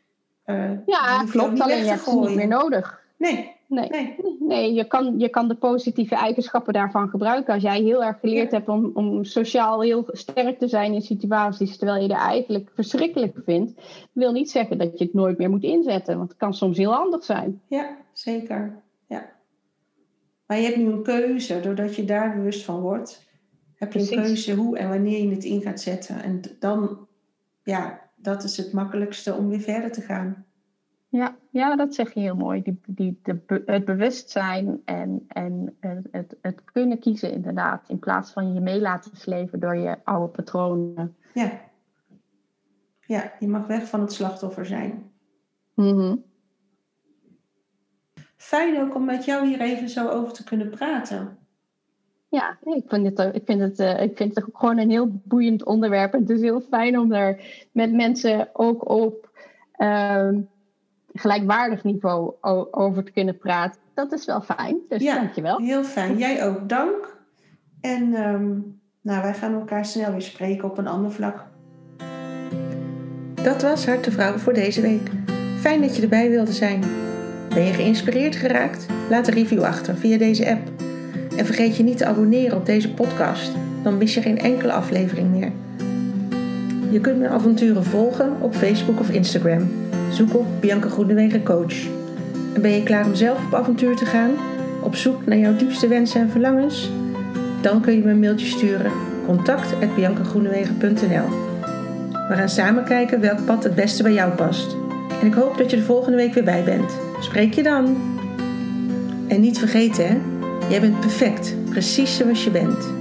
uh, ja, klopt. Alleen je hebt niet meer nodig. Nee, Nee, nee. je, kan, je kan de positieve eigenschappen daarvan gebruiken. Als jij heel erg geleerd hebt om, om sociaal heel sterk te zijn in situaties, terwijl je er eigenlijk verschrikkelijk vindt, wil niet zeggen dat je het nooit meer moet inzetten. Want het kan soms heel handig zijn. Ja, zeker. Ja. Maar je hebt nu een keuze, doordat je daar bewust van wordt, heb je een keuze hoe en wanneer je het in gaat zetten. En dan, ja, dat is het makkelijkste om weer verder te gaan. Ja, ja, dat zeg je heel mooi. Die, die, de, het bewustzijn en, en het, het kunnen kiezen inderdaad. In plaats van je mee laten sleven door je oude patronen. Ja. Ja, je mag weg van het slachtoffer zijn. Mm Fijn ook om met jou hier even zo over te kunnen praten. Ja, ik vind het, ik vind het, eh, ik vind het gewoon een heel boeiend onderwerp. En het is heel fijn om daar met mensen ook op ehm, gelijkwaardig niveau over te kunnen praten. Dat is wel fijn. Dus ja, dankjewel. Heel fijn. Jij ook dank. En ehm, nou, wij gaan elkaar snel weer spreken op een ander vlak. Dat was Hart de Vrouw voor deze week. Fijn dat je erbij wilde zijn. Ben je geïnspireerd geraakt? Laat een review achter via deze app. En vergeet je niet te abonneren op deze podcast, dan mis je geen enkele aflevering meer. Je kunt mijn avonturen volgen op Facebook of Instagram. Zoek op Bianca Groenewegen Coach. En ben je klaar om zelf op avontuur te gaan? Op zoek naar jouw diepste wensen en verlangens? Dan kun je me een mailtje sturen. contact.biancagroenewegen.nl We gaan samen kijken welk pad het beste bij jou past. En ik hoop dat je de volgende week weer bij bent. Spreek je dan! En niet vergeten hè, jij bent perfect, precies zoals je bent.